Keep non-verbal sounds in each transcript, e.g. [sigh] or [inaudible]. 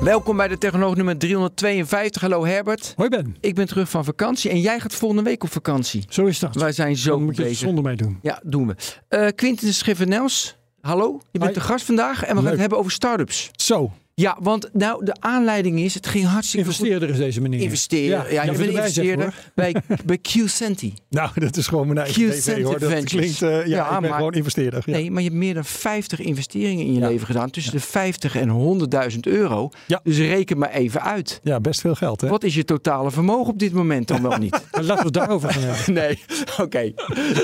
Welkom bij de Technoloog nummer 352. Hallo Herbert. Hoi Ben. Ik ben terug van vakantie en jij gaat volgende week op vakantie. Zo is dat. Wij zijn zo Dan moet je het bezig. zonder mij doen. Ja, doen we. Eh Quinten Schiffer-Nels, hallo. Je bent de gast vandaag en we gaan Leuk. het hebben over start-ups. Zo, Ja, want nou, de aanleiding is, het ging hartstikke goed. investeerder is deze meneer. Investeren. Ja, je erbij zeggen, investeerder bij, bij QCenti. [laughs] Nou, dat is gewoon mijn eigen tv hoor. Dat Ventures. klinkt, eh, ja, Ja, ik ben maar- gewoon investeerder. Ja. Nee, maar je hebt meer dan 50 investeringen in je Ja. leven gedaan. Tussen de 50 en 100.000 euro. Ja. Dus reken maar even uit. ja, best veel geld hè. Wat is je totale vermogen op dit moment dan wel niet? [laughs] Laten we het daarover gaan hebben. [laughs] Nee, oké.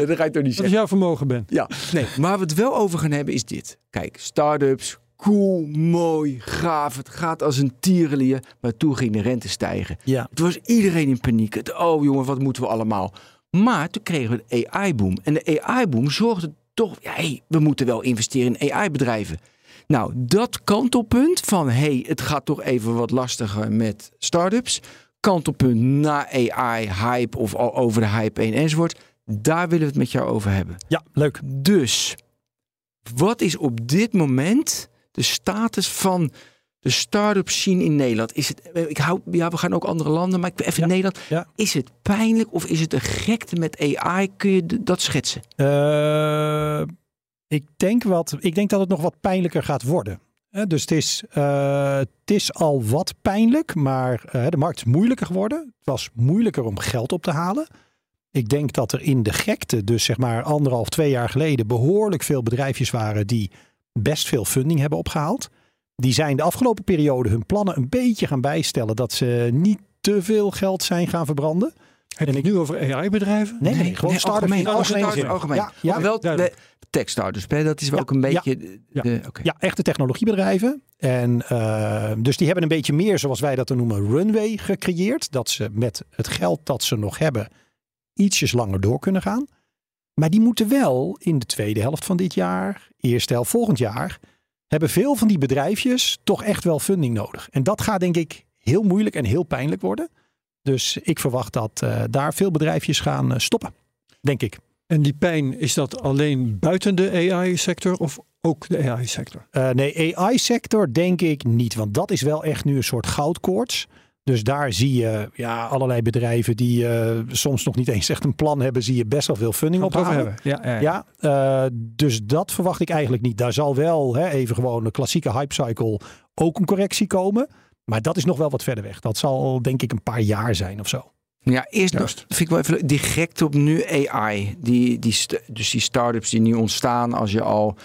Dat ga ik toch niet Wat is zeggen. jouw vermogen Ben? Ja, nee. Maar waar we het wel over gaan hebben is dit. Kijk, start-ups, cool, mooi, gaaf. Het gaat als een tierenlier. Maar toen ging de rente stijgen. Ja. Het was iedereen in paniek. Het, oh jongen, wat moeten we allemaal? Maar toen kregen we de AI-boom. En de AI-boom zorgde toch... Ja, hey, we moeten wel investeren in AI-bedrijven. Nou, dat kantelpunt van... hey, het gaat toch even wat lastiger met start-ups. Kantelpunt na AI-hype of al over de hype heen enzovoort. Daar willen we het met jou over hebben. Ja, leuk. Dus, wat is op dit moment de status van de start-up scene in Nederland? Is het, ik hou, ja, we gaan ook andere landen, maar ik ben even Ja, Nederland. ja. Is het pijnlijk of is het een gekte met AI? Kun je dat schetsen? Eh, ik, denk wat, ik denk dat het nog wat pijnlijker gaat worden. Dus het is, eh, het is al wat pijnlijk, maar eh, de markt is moeilijker geworden. Het was moeilijker om geld op te halen. Ik denk dat er in de gekte, dus zeg maar anderhalf, twee jaar geleden, behoorlijk veel bedrijfjes waren die best veel funding hebben opgehaald. Die zijn de afgelopen periode hun plannen een beetje gaan bijstellen dat ze niet te veel geld zijn gaan verbranden. Heb je het nu over AI-bedrijven? Nee, nee, gewoon start-ups algemeen. algemene start-ups zin. algemeen. Ja, wel de duidelijk. tech startups, hè? dat is wel Ja, ook een beetje. de- ja. de-. Ja, echte technologiebedrijven. En eh, dus die hebben een beetje meer, zoals wij dat dan noemen, runway gecreëerd. Dat ze met het geld dat ze nog hebben, ietsjes langer door kunnen gaan. Maar die moeten wel in de tweede helft van dit jaar, eerste helft volgend jaar, hebben veel van die bedrijfjes toch echt wel funding nodig. En dat gaat denk ik heel moeilijk en heel pijnlijk worden. Dus ik verwacht dat eh, daar veel bedrijfjes gaan eh, stoppen. Denk ik. En die pijn, is dat alleen buiten de AI-sector of ook de AI-sector? Eh, nee, AI-sector denk ik niet. Want dat is wel echt nu een soort goudkoorts. Dus daar zie je ja, allerlei bedrijven die eh, soms nog niet eens echt een plan hebben, zie je best wel veel funding ophalen. hebben? Ja, ja, ja. Ja, eh, dus dat verwacht ik eigenlijk niet. Daar zal wel hè, even gewoon een klassieke hypecycle ook een correctie komen. Maar dat is nog wel wat verder weg. Dat zal denk ik een paar jaar zijn of zo. Ja, eerst nog, Juist. vind ik wel even die gekte op nu AI. Die, die, dus die start-ups die nu ontstaan als je al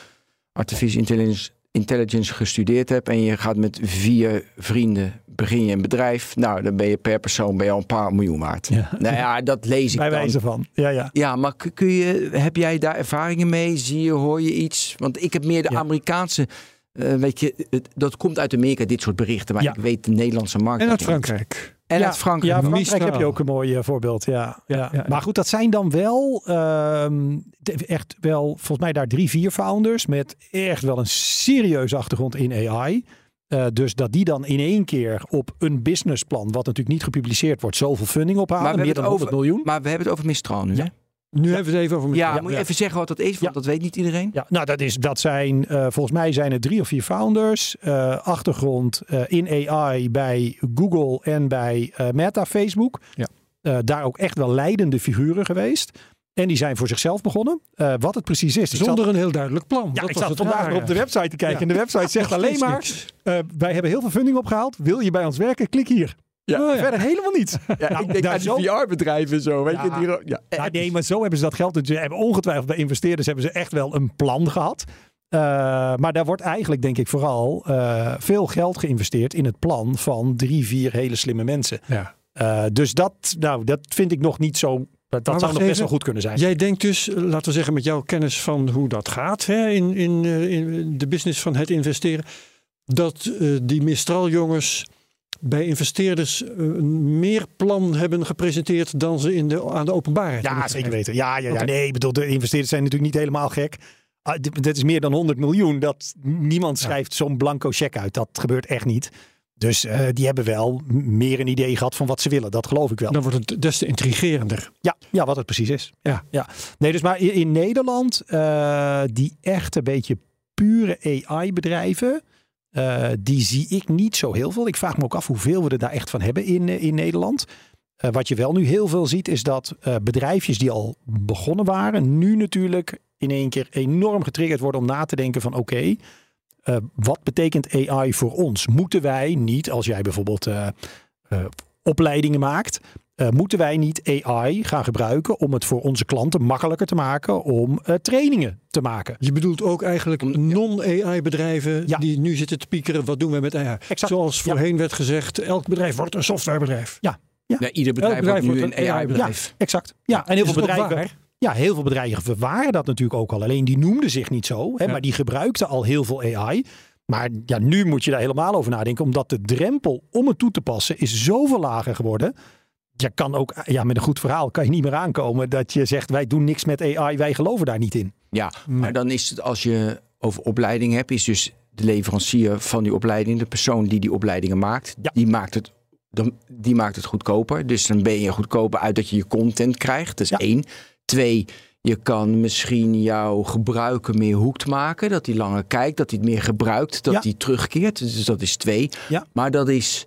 artificial intelligence, intelligence gestudeerd hebt en je gaat met vier vrienden begin je een bedrijf. Nou, dan ben je per persoon ben je al een paar miljoen waard. Ja. Nou ja, dat lees ik Bij dan. wijze van. Ja, ja. Ja, maar kun- je, heb jij daar ervaringen mee? Zie je, hoor je iets? Want ik heb meer de Ja. Amerikaanse, eh, weet je, het- dat komt uit Amerika, dit soort berichten. Maar Ja. ik weet de Nederlandse markt. En uit. Frankrijk. En ja, uit Frankrijk. Ja, Frankrijk Mistral. heb je ook een mooi eh, voorbeeld. Ja, ja. Ja, ja. Maar goed, dat zijn dan wel ehm, echt wel volgens mij daar drie, vier founders met echt wel een serieuze achtergrond in AI. Eh, dus dat die dan in één keer op een businessplan, wat natuurlijk niet gepubliceerd wordt, zoveel funding ophalen. Maar we meer hebben dan het 100 miljoen. Maar we hebben het over Mistral nu, Ja. Nu hebben we het even over... Ja, moet je even zeggen wat dat is, want Ja. dat weet niet iedereen. Ja, nou dat, is, dat zijn, eh, volgens mij zijn het drie of vier founders. eh, achtergrond eh, in AI bij Google en bij eh, Meta, Facebook. Ja. Eh, daar ook echt wel leidende figuren geweest. En die zijn voor zichzelf begonnen. Eh, wat het precies is. zat- Zonder een heel duidelijk plan. ja, Dat ik was zat het vandaag nog op de website te kijken. Ja. En de website [laughs] zegt alleen maar... eh, wij hebben heel veel funding opgehaald. Wil je bij ons werken? Klik hier. Ja. Oh, ja. Verder helemaal niets. [laughs] Ja, Nou, ik denk daar aan zo- die VR-bedrijven zo, weet Ja. je. Die, ja. Nou, nee, maar zo hebben ze dat geld. Dus ze hebben ongetwijfeld bij investeerders hebben ze echt wel een plan gehad. Eh, maar daar wordt eigenlijk, denk ik, vooral eh, veel geld geïnvesteerd in het plan van drie, vier hele slimme mensen. Ja. Eh, dus dat, nou, dat vind ik nog niet zo. Dat zou nog best wel goed kunnen zijn. Jij denkt dus, laten we zeggen met jouw kennis van hoe dat gaat hè, in, in, in de business van het investeren, dat eh, die Mistral jongens bij investeerders eh, meer plan hebben gepresenteerd dan ze in de, aan de openbaarheid Ja, zeker weten. Ja, ja, ja nee, ik bedoel, de investeerders zijn natuurlijk niet helemaal gek. Ah, dit, dit is meer dan 100 miljoen. Dat, niemand schrijft zo'n blanco cheque uit. Dat gebeurt echt niet. Dus eh, die hebben wel meer een idee gehad van wat ze willen. Dat geloof ik wel. Dan wordt het des te intrigerender. Ja, ja, wat het precies is. Ja. ja. Nee, dus maar in, in Nederland, eh, die echt een beetje pure AI-bedrijven, eh, die zie ik niet zo heel veel. Ik vraag me ook af hoeveel we er daar echt van hebben in, eh, in Nederland. Eh, wat je wel nu heel veel ziet, is dat bedrijfjes die al begonnen waren, nu natuurlijk in één keer enorm getriggerd worden om na te denken van oké, wat betekent AI voor ons? Moeten wij niet, als jij bijvoorbeeld opleidingen maakt, eh, moeten wij niet AI gaan gebruiken om het voor onze klanten makkelijker te maken om eh, trainingen te maken? Je bedoelt ook eigenlijk non-AI bedrijven Ja. die nu zitten te piekeren. Wat doen we met AI? Exact. Zoals Ja. voorheen werd gezegd, elk bedrijf wordt een softwarebedrijf. Ja, ieder bedrijf, bedrijf wordt nu wordt een AI-bedrijf. Exact. Ja, en heel Is veel bedrijven. Ja, heel veel bedrijven waren dat natuurlijk ook al. Alleen die noemden zich niet zo. Hè, Ja. Maar die gebruikten al heel veel AI. Maar ja, nu moet je daar helemaal over nadenken. Omdat de drempel om het toe te passen is zoveel lager geworden. Je kan ook, ja, met een goed verhaal kan je niet meer aankomen dat je zegt wij doen niks met AI, wij geloven daar niet in. Ja, maar dan is het als je over opleiding hebt, is dus de leverancier van die opleiding, de persoon die die opleidingen maakt, Ja. die, maakt het, dan, die maakt het goedkoper. Dus dan ben je goedkoper uit dat je je content krijgt. Dat is Ja. één. Twee, je kan misschien jouw gebruiker meer hoekt maken. Dat hij langer kijkt, dat hij het meer gebruikt, dat Ja. hij terugkeert. Dus dat is twee. Ja. Maar dat is.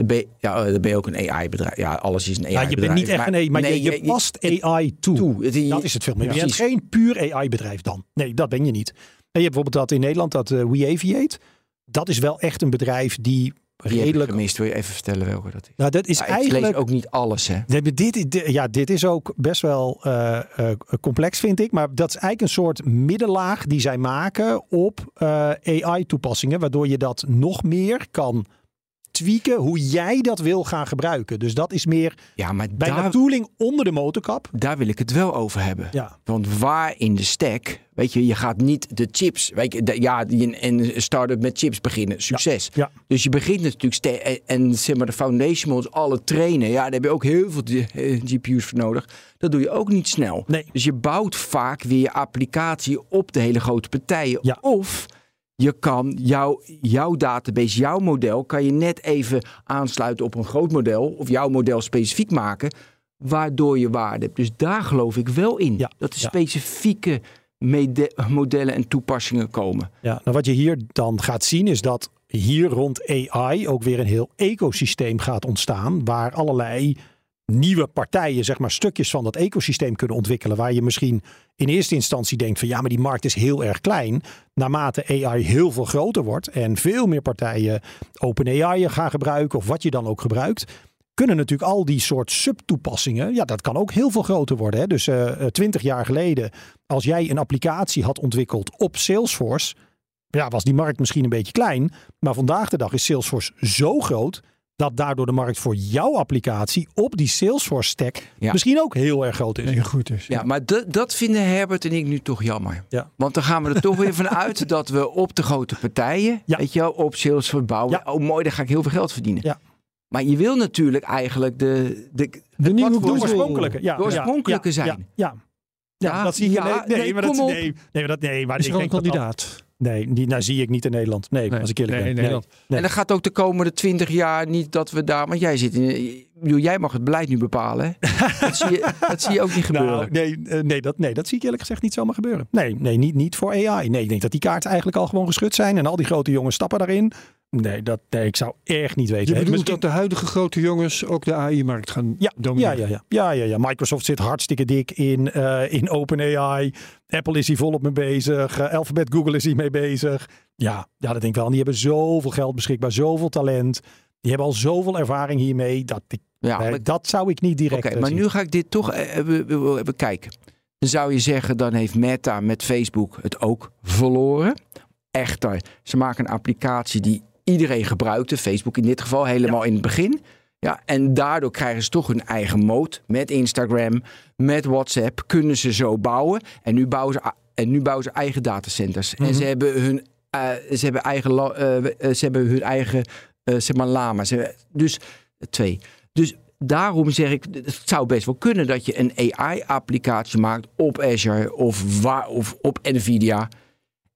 Dan ben, je, ja, dan ben je ook een AI-bedrijf. Ja, alles is een AI-bedrijf. Ja, je bent niet echt een maar je, past AI toe. toe. Het- Dat is het veel meer. Ja. Je bent geen puur AI-bedrijf dan. Nee, dat ben je niet. En je hebt bijvoorbeeld dat in Nederland, dat eh WeAviate. Dat is wel echt een bedrijf die redelijk... gemist. Wil je even vertellen welke dat is? Nou, dat is Ja, eigenlijk... lees ook niet alles, hè? Nee, dit, dit- ja, dit is ook best wel eh, eh, complex, vind ik. Maar dat is eigenlijk een soort middenlaag die zij maken op eh, AI-toepassingen. Waardoor je dat nog meer kan tweaken hoe jij dat wil gaan gebruiken. Dus dat is meer Ja, maar bijna daar, tooling onder de motorkap. daar wil ik het wel over hebben. Ja, Want waar in de stack, weet je, je gaat niet de chips, weet je, de- ja, een een start-up met chips beginnen, succes. ja. Dus je begint natuurlijk, en, zeg maar de foundation models, alle trainen, ja, daar heb je ook heel veel eh, GPU's voor nodig. Dat doe je ook niet snel. Nee. Dus je bouwt vaak weer je applicatie op de hele grote partijen. Ja. Of je kan jouw, jouw database, jouw model, kan je net even aansluiten op een groot model. Of jouw model specifiek maken, waardoor je waarde hebt. Dus daar geloof ik wel in. Ja, Dat er ja. specifieke modellen en toepassingen komen. Ja, nou wat je hier dan gaat zien is dat hier rond AI ook weer een heel ecosysteem gaat ontstaan. Waar allerlei nieuwe partijen, zeg maar, stukjes van dat ecosysteem kunnen ontwikkelen. Waar je misschien in eerste instantie denkt van ja, maar die markt is heel erg klein. Naarmate AI heel veel groter wordt en veel meer partijen OpenAI gaan gebruiken of wat je dan ook gebruikt. Kunnen natuurlijk al die soort subtoepassingen, ja, dat kan ook heel veel groter worden. Hè? Dus twintig jaar geleden, als jij een applicatie had ontwikkeld op Salesforce, ja, was die markt misschien een beetje klein. Maar vandaag de dag is Salesforce zo groot dat daardoor de markt voor jouw applicatie op die Salesforce stack Ja. misschien ook heel erg groot is. Heel goed is. Ja, maar dat- dat vinden Herbert en ik nu toch jammer. Ja. Want dan gaan we er toch weer van uit [laughs] dat we op de grote partijen, Ja. weet je wel, op Salesforce bouwen. Ja. Oh mooi, daar ga ik heel veel geld verdienen. Ja. Maar je wil natuurlijk eigenlijk de, de, De nieuwe De oorspronkelijke. Ja, De oorspronkelijke ja, ja, zijn. Ja, ja. Ja, dat zie je. ja, nee, nee, maar dat, nee, nee, maar dat, nee, maar Is ik een denk dat dat- kandidaat? Nee, die nou, zie ik niet in Nederland. Nee, Nee, als ik eerlijk nee, ben. in Nederland. Nee. En dan gaat ook de komende twintig jaar niet dat we daar. Want jij zit in. Bedoel, jij mag het beleid nu bepalen. Hè? [laughs] dat, zie je, dat zie je ook niet gebeuren. Nou, nee, eh, nee, dat, nee, dat zie ik eerlijk gezegd niet zomaar gebeuren. Nee, nee niet, niet voor AI. Nee, ik denk dat die kaarten eigenlijk al gewoon geschud zijn. En al die grote jongens stappen daarin. Nee, dat, nee ik zou echt niet weten. Je bedoelt misschien- dat de huidige grote jongens ook de AI-markt gaan Ja, ja, domineren? ja, ja. Ja, ja, ja. Microsoft zit hartstikke dik in, eh in OpenAI. Apple is hier volop mee bezig. Eh, Alphabet, Google is hier mee bezig. Ja, ja, dat denk ik wel. En die hebben zoveel geld beschikbaar, zoveel talent. Die hebben al zoveel ervaring hiermee. Dat, ik, Ja, nee, maar- dat zou ik niet direct Oké, eh, maar nu ga ik dit toch even kijken. Dan zou je zeggen, dan heeft Meta met Facebook het ook verloren. Echter, ze maken een applicatie die iedereen gebruikte. Facebook in dit geval, helemaal in het begin. Ja, en daardoor krijgen ze toch hun eigen moot. Met Instagram, met WhatsApp kunnen ze zo bouwen. En nu bouwen ze, en nu bouwen ze eigen datacenters. En ze hebben hun, eh, ze hebben eigen, eh, eh, ze hebben hun eigen zeg maar lama. Dus twee. Dus daarom zeg ik, het zou best wel kunnen dat je een AI-applicatie maakt op Azure of, waar, of op Nvidia.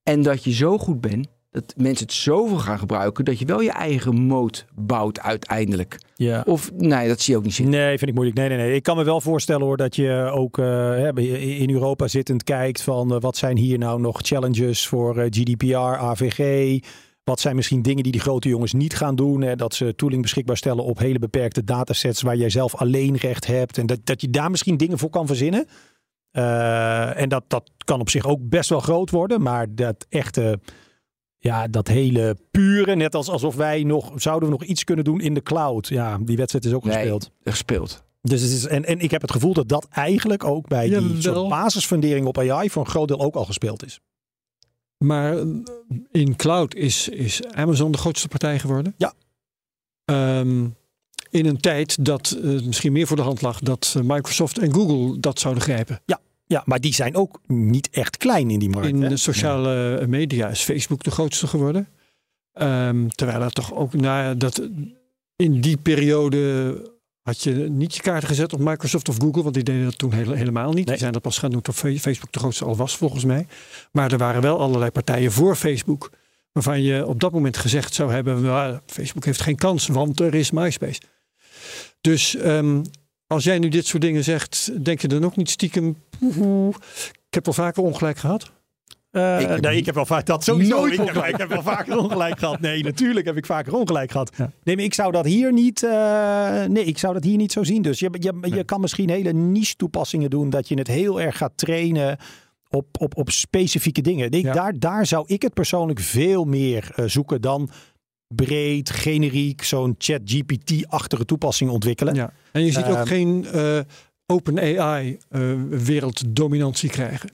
En dat je zo goed bent dat mensen het zoveel gaan gebruiken dat je wel je eigen moot bouwt uiteindelijk. Ja. Of nee, dat zie je ook niet zitten. Nee, vind ik moeilijk. Nee, nee, nee. Ik kan me wel voorstellen hoor dat je ook hè, in Europa zittend kijkt van eh, wat zijn hier nou nog challenges voor eh, GDPR, AVG. Wat zijn misschien dingen die die grote jongens niet gaan doen? Hè? Dat ze tooling beschikbaar stellen op hele beperkte datasets waar jij zelf alleen recht hebt. En dat, dat je daar misschien dingen voor kan verzinnen. En dat, dat kan op zich ook best wel groot worden. Maar dat echte, ja, dat hele pure, net als alsof wij nog, zouden we nog iets kunnen doen in de cloud. Ja, die wedstrijd is ook Nee. gespeeld. Gespeeld. Dus het is, en, en ik heb het gevoel dat dat eigenlijk ook bij die soort basisfundering op AI voor een groot deel ook al gespeeld is. Maar eh, in cloud is, is Amazon de grootste partij geworden. Ja. Ehm, in een tijd dat eh, misschien meer voor de hand lag dat eh, Microsoft en Google dat zouden grijpen. Ja, maar die zijn ook niet echt klein in die markt. In hè? de sociale media is Facebook de grootste geworden. Ehm, terwijl er toch ook, nou ja, dat in die periode had je niet je kaarten gezet op Microsoft of Google, want die deden dat toen hele- helemaal niet. Nee. Die zijn dat pas gaan doen toen Facebook de grootste al was, volgens mij. Maar er waren wel allerlei partijen voor Facebook, waarvan je op dat moment gezegd zou hebben, nou, Facebook heeft geen kans, want er is MySpace. Dus ehm, als jij nu dit soort dingen zegt, denk je dan ook niet stiekem, "Poeh, ik heb wel vaker ongelijk gehad? Eh, Ik heb nee, ik heb wel vaak dat sowieso. nooit Ik heb, ongelijk. ik heb wel vaker ongelijk gehad. Nee, natuurlijk heb ik vaker ongelijk gehad. Ja. Nee, maar ik zou dat hier niet. eh, nee, ik zou dat hier niet zo zien. Dus je, je, je kan misschien hele niche toepassingen doen dat je het heel erg gaat trainen. Op, op, op specifieke dingen. Ik, Ja. daar, daar zou ik het persoonlijk veel meer eh, zoeken dan breed, generiek, zo'n chat-GPT-achtige toepassing ontwikkelen. Ja. En je ziet ook Ehm, geen eh, open AI eh, werelddominantie krijgen.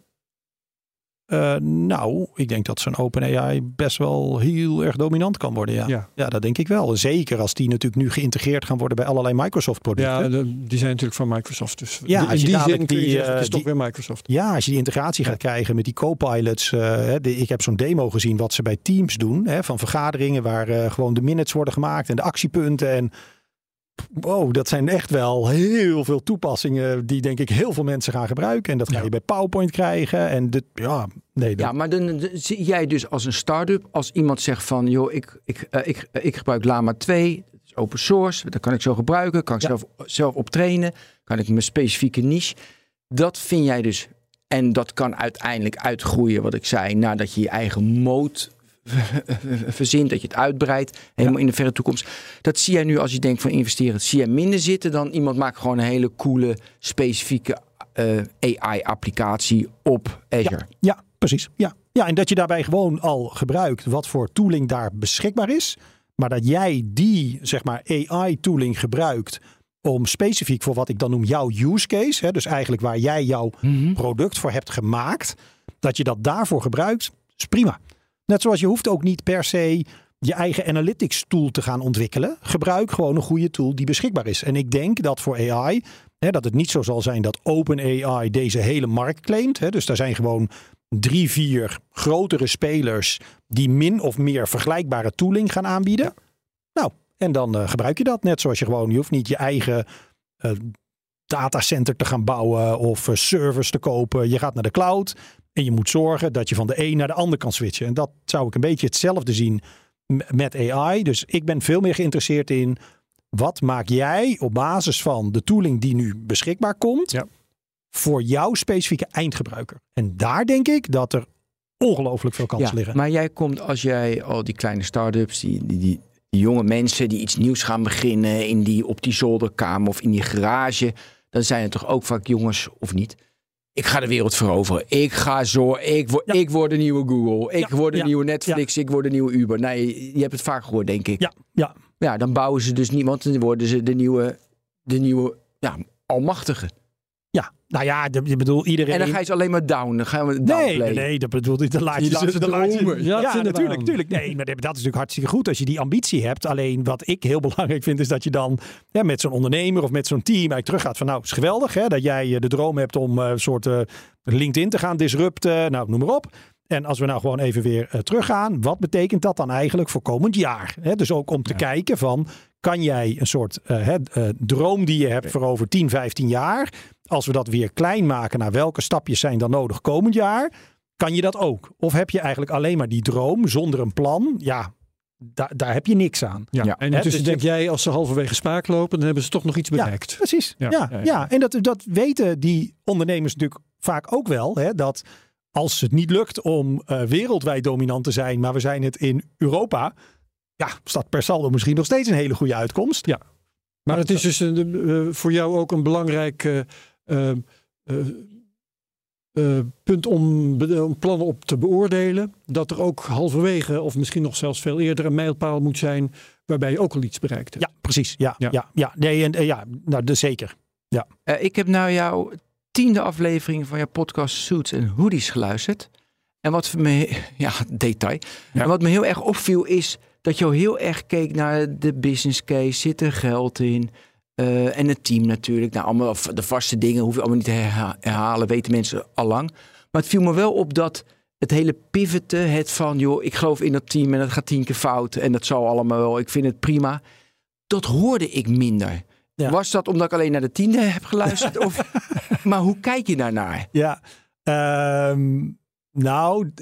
Eh, nou, ik denk dat zo'n OpenAI best wel heel erg dominant kan worden. Ja. Ja. Ja, dat denk ik wel. Zeker als die natuurlijk nu geïntegreerd gaan worden bij allerlei Microsoft producten. Ja, Ja, die zijn natuurlijk van Microsoft. Dus Ja, als in je die zin je die, zeggen, het is eh, toch weer Microsoft. als je die integratie gaat krijgen met die co-pilots. eh, de- ik heb zo'n demo gezien wat ze bij Teams doen. Hè, van vergaderingen waar gewoon de minutes worden gemaakt en de actiepunten. En wow, dat zijn echt wel heel veel toepassingen die denk ik heel veel mensen gaan gebruiken. En dat ga Ja. je bij PowerPoint krijgen. En dit, ja, nee, dat, Ja, maar dan, dan zie jij dus als een start-up, als iemand zegt van, joh, ik, ik, eh, ik, eh, ik gebruik Lama 2, dat is open source, dat kan ik zo gebruiken, kan ik Ja. zelf, zelf op trainen, kan ik mijn specifieke niche. Dat vind jij dus, en dat kan uiteindelijk uitgroeien, wat ik zei, nadat je je eigen moot [laughs] verzint, dat je het uitbreidt, helemaal in de verre toekomst. Dat zie jij nu als je denkt van investeren, zie jij minder zitten dan iemand maakt gewoon een hele coole, specifieke eh, AI-applicatie op Azure. Ja, precies. Ja. ja, en dat je daarbij gewoon al gebruikt wat voor tooling daar beschikbaar is. Maar dat jij die, zeg maar, AI-tooling gebruikt om specifiek voor wat ik dan noem jouw use case. Hè, dus eigenlijk waar jij jouw Mhm. product voor hebt gemaakt. Dat je dat daarvoor gebruikt, is prima. Net zoals je hoeft ook niet per se je eigen analytics tool te gaan ontwikkelen. Gebruik gewoon een goede tool die beschikbaar is. En ik denk dat voor AI, hè, dat het niet zo zal zijn dat OpenAI deze hele markt claimt. Hè. Dus daar zijn gewoon drie, vier grotere spelers die min of meer vergelijkbare tooling gaan aanbieden. Nou, en dan eh, gebruik je dat. Net zoals je gewoon, je hoeft niet je eigen eh, datacenter te gaan bouwen of eh, servers te kopen. Je gaat naar de cloud en je moet zorgen dat je van de een naar de ander kan switchen. En dat zou ik een beetje hetzelfde zien met AI. Dus ik ben veel meer geïnteresseerd in wat maak jij op basis van de tooling die nu beschikbaar komt Ja. voor jouw specifieke eindgebruiker. En daar denk ik dat er ongelooflijk veel kansen Ja, liggen. maar jij komt als jij al die kleine start-ups, die, die, die, die jonge mensen die iets nieuws gaan beginnen in die, op die zolderkamer of in die garage, dan zijn het toch ook vaak jongens of niet? Ik ga de wereld veroveren. Ik ga zo. Ik, word, Ja. ik word de nieuwe Google. Ik Ja, word de ja, nieuwe Netflix. Ik word de nieuwe Uber. Nee, je hebt het vaak gehoord, denk ik. Ja, ja. Ja, dan bouwen ze dus niet, want dan worden ze de nieuwe, de nieuwe ja, almachtige. Nou ja, de- je bedoel iedereen. En dan ga je ze alleen maar down. Dan gaan we Nee, nee, nee, dat bedoel ik. Dan laat je, Je laat ze, ze dan laat je- dromen. Ja, Ja, natuurlijk, natuurlijk. Nee, maar dat is natuurlijk hartstikke goed als je die ambitie hebt. Alleen wat ik heel [laughs] belangrijk vind, is dat je dan ja, met zo'n ondernemer of met zo'n team eigenlijk teruggaat van nou, het is geweldig hè, dat jij eh, de droom hebt om eh, een soort eh, LinkedIn te gaan disrupten. Nou, noem maar op. En als we nou gewoon even weer uh, teruggaan, wat betekent dat dan eigenlijk voor komend jaar? Hè, dus ook om te kijken van, kan jij een soort uh, uh, droom die je hebt voor over 10, 15 jaar, als we dat weer klein maken naar welke stapjes zijn dan nodig komend jaar, kan je dat ook? Of heb je eigenlijk alleen maar die droom zonder een plan? Ja, daar, daar heb je niks aan. Ja, ja. En dus denk jij, als ze halverwege spaak lopen, dan hebben ze toch nog iets bereikt. Ja, precies. Ja, ja, ja, en dat, dat weten die ondernemers natuurlijk vaak ook wel. Hè, dat als het niet lukt om uh, wereldwijd dominant te zijn, maar we zijn het in Europa, ja, staat per saldo misschien nog steeds een hele goede uitkomst. Ja, maar het is dus uh, voor jou ook een belangrijk uh, punt om, om, plannen op te beoordelen. Dat er ook halverwege, of misschien nog zelfs veel eerder, een mijlpaal moet zijn waarbij je ook al iets bereikt hebt. Ja, precies. Ja, ja. ja, ja. Nee, en, ja nou, de, zeker. Ja. ik heb nou jou tiende aflevering van je podcast Suits en Hoodies geluisterd. En wat me, [laughs] ja, detail. En wat me heel erg opviel is dat je heel erg keek naar de business case. Zit er geld in? Uh, en het team natuurlijk. Nou, allemaal de vaste dingen hoef je allemaal niet te herhalen. Weten mensen al lang. Maar het viel me wel op dat het hele pivoten, het van joh, ik geloof in dat team en dat gaat tien keer fout en dat zal allemaal wel, ik vind het prima. Dat hoorde ik minder. Was dat omdat ik alleen naar de tiende heb geluisterd? [laughs] of, maar hoe kijk je daarnaar? Ja, um, nou,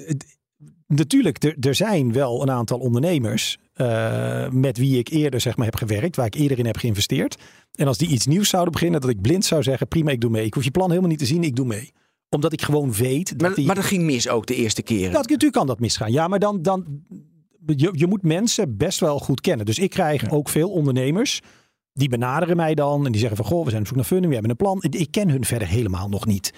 natuurlijk, er zijn wel een aantal ondernemers uh, met wie ik eerder zeg maar, heb gewerkt, waar ik eerder in heb geïnvesteerd. En als die iets nieuws zouden beginnen, dat ik blind zou zeggen: prima, ik doe mee. Ik hoef je plan helemaal niet te zien, ik doe mee omdat ik gewoon weet. Dat maar, die... maar dat ging mis ook de eerste keren. Dat, natuurlijk kan dat misgaan. Ja, maar dan. dan je, je moet mensen best wel goed kennen. Dus ik krijg ook veel ondernemers die benaderen mij dan en die zeggen van goh, we zijn op zoek naar funding, we hebben een plan. Ik ken hun verder helemaal nog niet.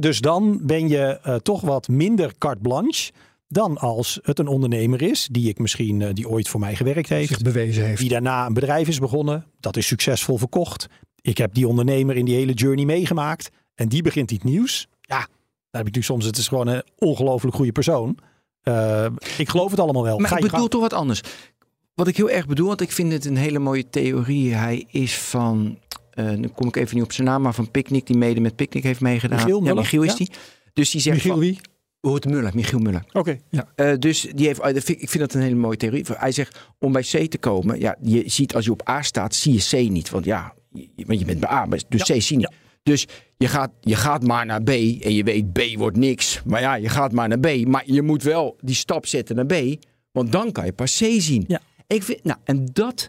dus dan ben je uh, toch wat minder carte blanche dan als het een ondernemer is die ik misschien uh, die ooit voor mij gewerkt heeft, zich bewezen heeft, die daarna een bedrijf is begonnen, dat is succesvol verkocht. Ik heb die ondernemer in die hele journey meegemaakt en die begint iets nieuws. Ja, daar heb ik nu soms. Het is gewoon een ongelooflijk goede persoon. Uh, ik geloof het allemaal wel. Maar Ga ik bedoel toch wat anders. Wat ik heel erg bedoel, want ik vind het een hele mooie theorie. Hij is van, uh, nu kom ik even niet op zijn naam, maar van Picnic, die mede met Picnic heeft meegedaan. Michiel ja, Michiel is die. Dus die zegt Michiel van, wie? Hoort Muller, Michiel Muller. Oké, ja. Uh, dus die heeft, ik vind dat een hele mooie theorie. Hij zegt, om bij C te komen, ja, je ziet als je op A staat, zie je C niet. Want ja, want je bent bij A, dus ja. C zie je niet. Dus je gaat, je gaat maar naar B en je weet B wordt niks. Maar ja, je gaat maar naar B. Maar je moet wel die stap zetten naar B. Want dan kan je pas C zien. Ja. Ik vind, nou, en dat.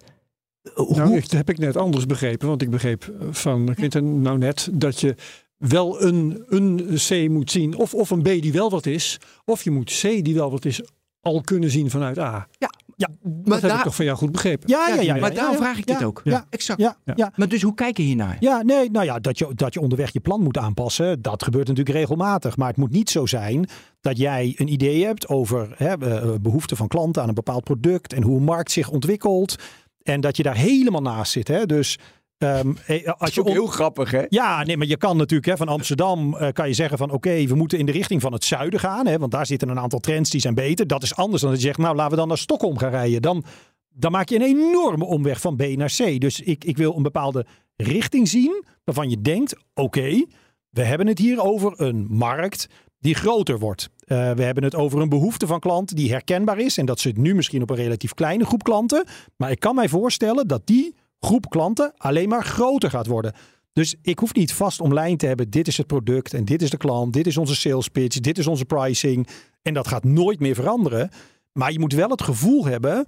Nou, dat heb ik net anders begrepen. Want ik begreep van Quinten nou net dat je wel een, een C moet zien. Of, of een B die wel wat is. Of je moet C die wel wat is al kunnen zien vanuit A. Ja, ja, dat heb ik toch van jou goed begrepen. Ja, ja, ja. ja maar daarom vraag ik dit ook. Ja, exact. Ja, ja. Maar dus hoe kijk je hiernaar? Ja, nee, nou ja, dat je, dat je onderweg je plan moet aanpassen, dat gebeurt natuurlijk regelmatig. Maar het moet niet zo zijn dat jij een idee hebt over hè, behoeften van klanten aan een bepaald product en hoe een markt zich ontwikkelt. En dat je daar helemaal naast zit. Hè? Dus Um, als je heel grappig, hè? Ja, nee, maar je kan natuurlijk hè, van Amsterdam uh, kan je zeggen van oké, we moeten in de richting van het zuiden gaan, hè, want daar zitten een aantal trends die zijn beter. Dat is anders dan dat je zegt, nou laten we dan naar Stockholm gaan rijden. Dan, dan maak je een enorme omweg van B naar C. Dus ik, ik wil een bepaalde richting zien waarvan je denkt, oké, we hebben het hier over een markt die groter wordt. Uh, we hebben het over een behoefte van klanten die herkenbaar is en dat zit nu misschien op een relatief kleine groep klanten. Maar ik kan mij voorstellen dat die groep klanten alleen maar groter gaat worden. Dus ik hoef niet vast om lijn te hebben. Dit is het product en dit is de klant. Dit is onze sales pitch. Dit is onze pricing. En dat gaat nooit meer veranderen. Maar je moet wel het gevoel hebben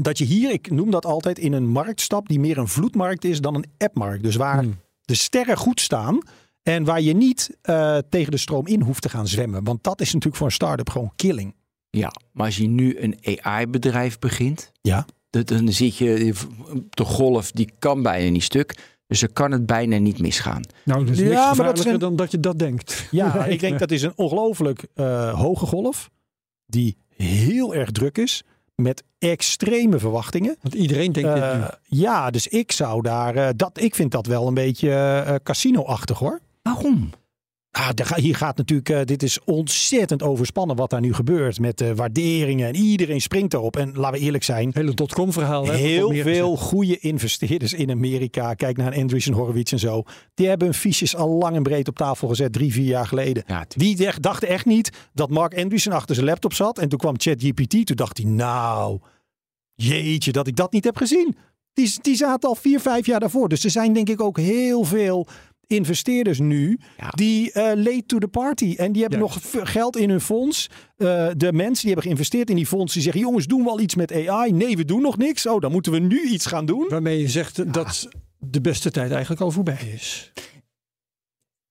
dat je hier, ik noem dat altijd, in een markt stapt die meer een vloedmarkt is dan een appmarkt. Dus waar hmm. de sterren goed staan. En waar je niet uh, tegen de stroom in hoeft te gaan zwemmen. Want dat is natuurlijk voor een start-up gewoon killing. Ja, maar als je nu een AI-bedrijf begint. Ja dan zie je de golf, die kan bijna niet stuk. Dus er kan het bijna niet misgaan. Nou, dus niks ja, maar dat is een... dan dat je dat denkt. Ja, [laughs] ik denk dat is een ongelooflijk uh, hoge golf. Die heel erg druk is. Met extreme verwachtingen. Want iedereen denkt uh, dit nu. Ja, dus ik zou daar... Uh, dat, ik vind dat wel een beetje casino-achtig hoor. Waarom? Ah, hier gaat natuurlijk, eh, dit is ontzettend overspannen wat daar nu gebeurt met de waarderingen. En iedereen springt erop. En laten we eerlijk zijn, Hele dotcom verhaal. hè, heel veel goede investeerders in Amerika. Kijk naar Andreessen Horowitz en zo. Die hebben hun fiches al lang en breed op tafel gezet, drie, vier jaar geleden. Ja, Die dachten echt niet dat Mark Andreessen achter zijn laptop zat. En toen kwam ChatGPT. Toen dacht hij, nou, jeetje, dat ik dat niet heb gezien. Die, die zaten al vier, vijf jaar daarvoor. Dus er zijn denk ik ook heel veel investeerders nu Ja. die eh late to the party. En die hebben Ja. nog geld in hun fonds. Eh, de mensen die hebben geïnvesteerd in die fonds, die zeggen, jongens, doen we al iets met AI? Nee, we doen nog niks. Oh, dan moeten we nu iets gaan doen. Waarmee je zegt dat de beste tijd eigenlijk al voorbij is.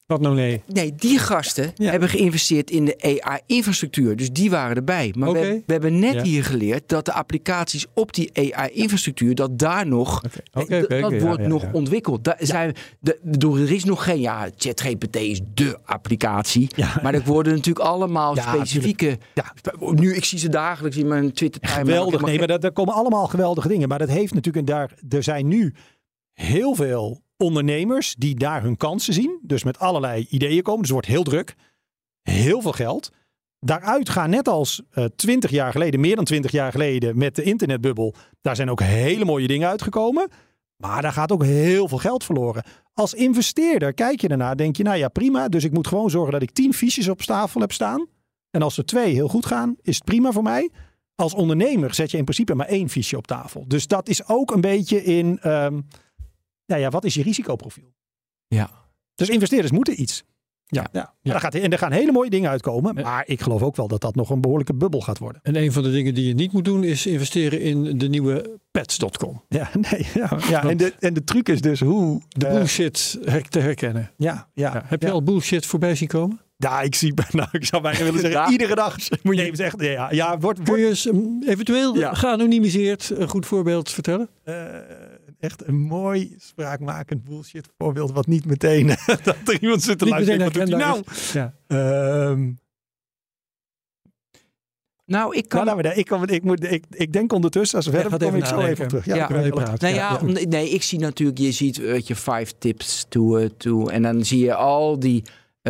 Wat nou nee? Nee, die gasten Ja. hebben geïnvesteerd in de AI-infrastructuur. Dus die waren erbij. Maar we, we hebben net Ja. hier geleerd dat de applicaties op die AI-infrastructuur, dat daar nog, oké, dat wordt ja, nog ontwikkeld. Daar zijn, de, bedoel, er is nog geen, ja, ChatGPT is de applicatie. Maar er worden natuurlijk allemaal specifieke, Ja. nu, ik zie ze dagelijks in mijn twitter Geweldig. Nee, maar dat, daar komen allemaal geweldige dingen. Maar dat heeft natuurlijk, en daar, er zijn nu heel veel ondernemers die daar hun kansen zien. Dus met allerlei ideeën komen. Dus het wordt heel druk. Heel veel geld. Daaruit gaan net als twintig jaar geleden, meer dan twintig jaar geleden met de internetbubbel. Daar zijn ook hele mooie dingen uitgekomen. Maar daar gaat ook heel veel geld verloren. Als investeerder kijk je daarna, denk je, nou ja, prima. Dus ik moet gewoon zorgen dat ik tien fiches op tafel heb staan. En als er twee heel goed gaan, is het prima voor mij. Als ondernemer zet je in principe maar één fiche op tafel. Dus dat is ook een beetje in, ehm, nou ja, wat is je risicoprofiel? Ja. Dus investeerders moeten iets. Ja. ja. Maar daar gaat, en er gaan hele mooie dingen uitkomen. Maar ik geloof ook wel dat dat nog een behoorlijke bubbel gaat worden. En een van de dingen die je niet moet doen is investeren in de nieuwe pets.com. Ja, [laughs] nee, ja, ja. En, de, en de truc is dus hoe... De bullshit te herkennen. ja, ja, Ja, heb je ja. al bullshit voorbij zien komen? Ja, ik zie, [laughs] nou, ik zou bijna willen zeggen, [laughs] Ja. iedere dag moet je even zeggen, ja, ja wordt, Kun je eens um, eventueel Ja. geanonimiseerd een goed voorbeeld vertellen? eh, echt een mooi spraakmakend bullshit voorbeeld, wat niet meteen [laughs] dat er iemand zit te Niet luisteren. Wat doet hij nou? Ja. Ehm, Nou, ik kan... nou, ik, kom- ik, moet, ik, ik denk ondertussen, als we verder kom ik zo even op terug. Ja, Ja. praat. Nou ja, Ja, ja. om- nee, ik zie natuurlijk, je ziet, weet je, five tips to, eh, to en dan zie je al die,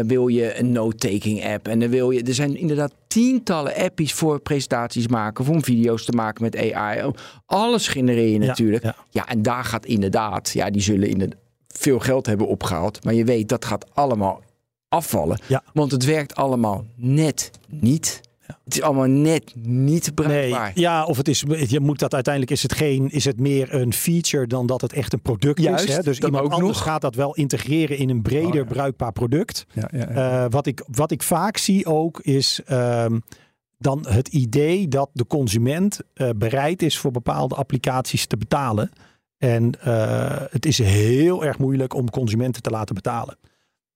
wil je een note-taking app en dan wil je, er zijn inderdaad tientallen appies voor presentaties maken, voor om video's te maken met AI. Alles genereer je Ja, natuurlijk. ja. Ja, en daar gaat inderdaad, ja, die zullen inderdaad veel geld hebben opgehaald, maar je weet, dat gaat allemaal afvallen, Ja. want het werkt allemaal net niet. Het is allemaal net niet Nee, bruikbaar. ja, of het is, je moet dat uiteindelijk is het geen, is het meer een feature dan dat het echt een product Juist, is. Hè? Dus iemand ook anders nog. gaat dat wel integreren in een breder Oh, ja. bruikbaar product. Ja, ja, ja. Eh, wat, ik, wat ik vaak zie ook is ehm, dan het idee dat de consument eh, bereid is voor bepaalde applicaties te betalen. En eh, het is heel erg moeilijk om consumenten te laten betalen.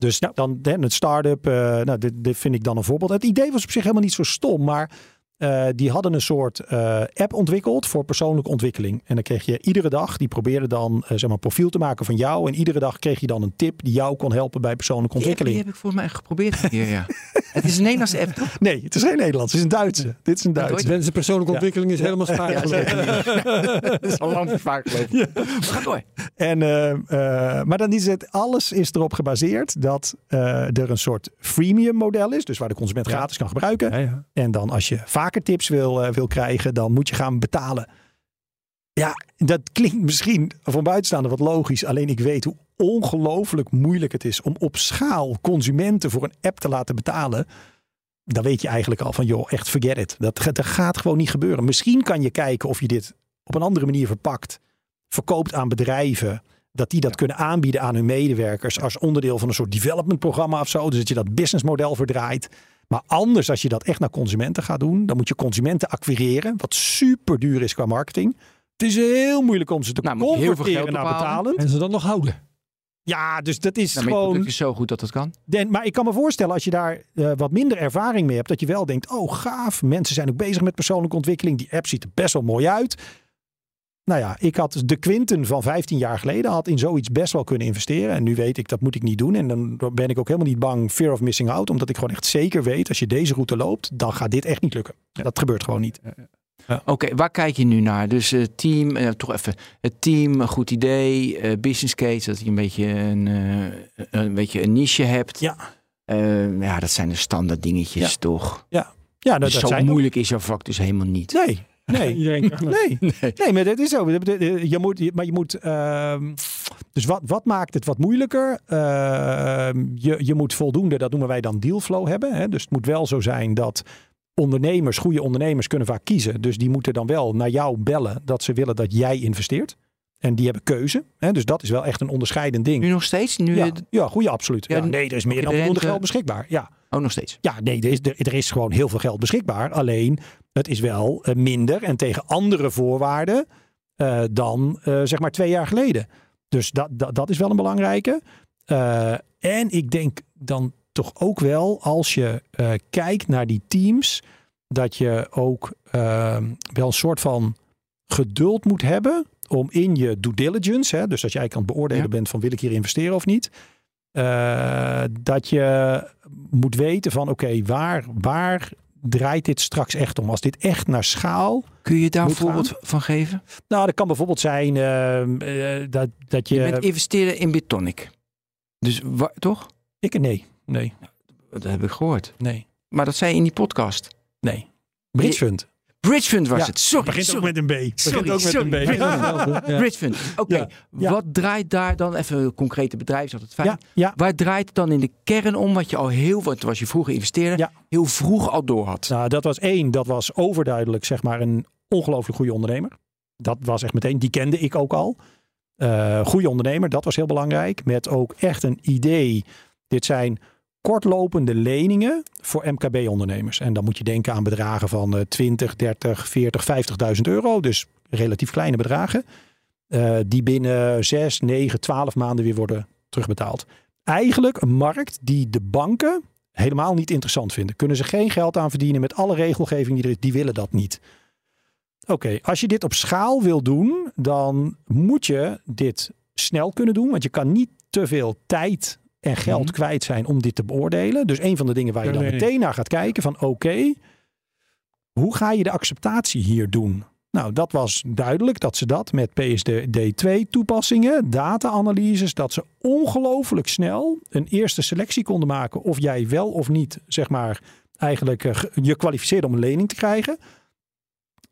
Dus dan hè, het start-up, eh, nou, dit, dit vind ik dan een voorbeeld. Het idee was op zich helemaal niet zo stom, maar eh, die hadden een soort eh, app ontwikkeld voor persoonlijke ontwikkeling. En dan kreeg je iedere dag, die probeerde dan eh, zeg maar, een profiel te maken van jou. En iedere dag kreeg je dan een tip die jou kon helpen bij persoonlijke Die app, Die ontwikkeling. heb ik volgens mij geprobeerd ja. [laughs] het is een Nederlandse app, toch? Nee, het is geen Nederlands, het is een Duitse. Dit is een Duitse. Mensen persoonlijke Ja. ontwikkeling is helemaal spaar. [laughs] Dat is al lang vaak geloof ik. Maar Ga door. En, eh, eh, maar dan is het, alles is erop gebaseerd dat eh, er een soort freemium model is. Dus waar de consument Ja. gratis kan gebruiken. Ja, ja. En dan als je vaker tips wil, eh, wil krijgen, dan moet je gaan betalen. Ja, dat klinkt misschien van buitenstaander wat logisch. Alleen ik weet hoe ongelooflijk moeilijk het is om op schaal consumenten voor een app te laten betalen. Dan weet je eigenlijk al van, joh, echt forget it. Dat, dat gaat gewoon niet gebeuren. Misschien kan je kijken of je dit op een andere manier verpakt. Verkoopt aan bedrijven. Dat die dat kunnen aanbieden aan hun medewerkers. Als onderdeel van een soort development programma of zo. Dus dat je dat businessmodel verdraait. Maar anders, als je dat echt naar consumenten gaat doen, dan moet je consumenten acquireren, wat super duur is qua marketing. Het is heel moeilijk om ze te Nou, converteren geld naar ophalen. betalen. En ze dan nog houden. Ja, dus dat is Nou, gewoon. product is zo goed dat dat kan. Den, maar ik kan me voorstellen, als je daar eh, wat minder ervaring mee hebt, dat je wel denkt: oh, gaaf. Mensen zijn ook bezig met persoonlijke ontwikkeling. Die app ziet er best wel mooi uit. Nou ja, ik had de Quinten van 15 jaar geleden had in zoiets best wel kunnen investeren. En nu weet ik dat moet ik niet doen. En dan ben ik ook helemaal niet bang, fear of missing out. Omdat ik gewoon echt zeker weet, als je deze route loopt, dan gaat dit echt niet lukken. Dat gebeurt gewoon niet. Oké, waar kijk je nu naar? Dus eh, team, eh, toch even. Het team, een goed idee. eh, business case, dat je een beetje een, een beetje een niche hebt. Ja. Ja, dat zijn de standaard dingetjes, Ja. toch? Ja, dat, Dus dat zo zijn moeilijk is jouw vak dus helemaal niet. Nee, nee. [laughs] Iedereen kan het. [laughs] Nee, nee, maar dat is zo. Je moet, je- maar je moet. ehm, dus wat, wat maakt het wat moeilijker? Ehm, je, je moet voldoende, dat noemen wij dan dealflow hebben. Hè? Dus het moet wel zo zijn dat ondernemers, goede ondernemers, kunnen vaak kiezen. Dus die moeten dan wel naar jou bellen dat ze willen dat jij investeert. En die hebben keuze. Hè? Dus dat is wel echt een onderscheidend ding. Nu nog steeds? Nu, Ja, ja goede, absoluut. Ja, Ja, nee, er is meer dan de voldoende geld beschikbaar. Ja. Oh, nog steeds. Ja, nee, er is, er, er is gewoon heel veel geld beschikbaar. Alleen het is wel eh, minder en tegen andere voorwaarden eh, dan eh, zeg maar twee jaar geleden. Dus dat, dat, dat is wel een belangrijke. En ik denk dan toch ook wel als je kijkt naar die teams, dat je ook eh, wel een soort van geduld moet hebben om in je due diligence, hè, dus dat je eigenlijk aan het beoordelen Ja. bent van wil ik hier investeren of niet, dat je moet weten van oké, waar, waar draait dit straks echt om? Als dit echt naar schaal. Kun je daar een voorbeeld van geven? Nou, dat kan bijvoorbeeld zijn eh, eh, dat, dat je. Je bent investeren in Bitonic. Dus wa- toch? ik, nee, nee, Dat heb ik gehoord. nee, Maar dat zei je in die podcast. nee. Bridge Fund. Bridgefund was Ja, het. Sorry, Begint sorry. ook met een B. Sorry, Begint ook met sorry. een B. Ja. Bridgefund. Oké, Ja, ja. wat draait daar dan, even een concrete bedrijf, is altijd fijn. Ja, ja. Waar draait het dan in de kern om wat je al heel, wat was je vroeger investeerde, Ja. heel vroeg al door had? Nou, dat was één, dat was overduidelijk zeg maar een ongelooflijk goede ondernemer. Dat was echt meteen, die kende ik ook al. Eh goede ondernemer, dat was heel belangrijk. Met ook echt een idee. Dit zijn kortlopende leningen voor MKB-ondernemers. En dan moet je denken aan bedragen van eh, 20, 30, 40, 50.000 euro. Dus relatief kleine bedragen. eh, die binnen 6, 9, 12 maanden weer worden terugbetaald. Eigenlijk een markt die de banken helemaal niet interessant vinden. Kunnen ze geen geld aan verdienen met alle regelgeving die er is. Die willen dat niet. Oké, als je dit op schaal wil doen, dan moet je dit snel kunnen doen. Want je kan niet te veel tijd en geld Mhm. kwijt zijn om dit te beoordelen. Dus een van de dingen waar je dan nee, nee. meteen naar gaat kijken van oké, hoe ga je de acceptatie hier doen? Nou, dat was duidelijk dat ze dat met PSD2 toepassingen, data-analyses, dat ze ongelooflijk snel een eerste selectie konden maken of jij wel of niet, zeg maar, eigenlijk eh, je kwalificeerde om een lening te krijgen.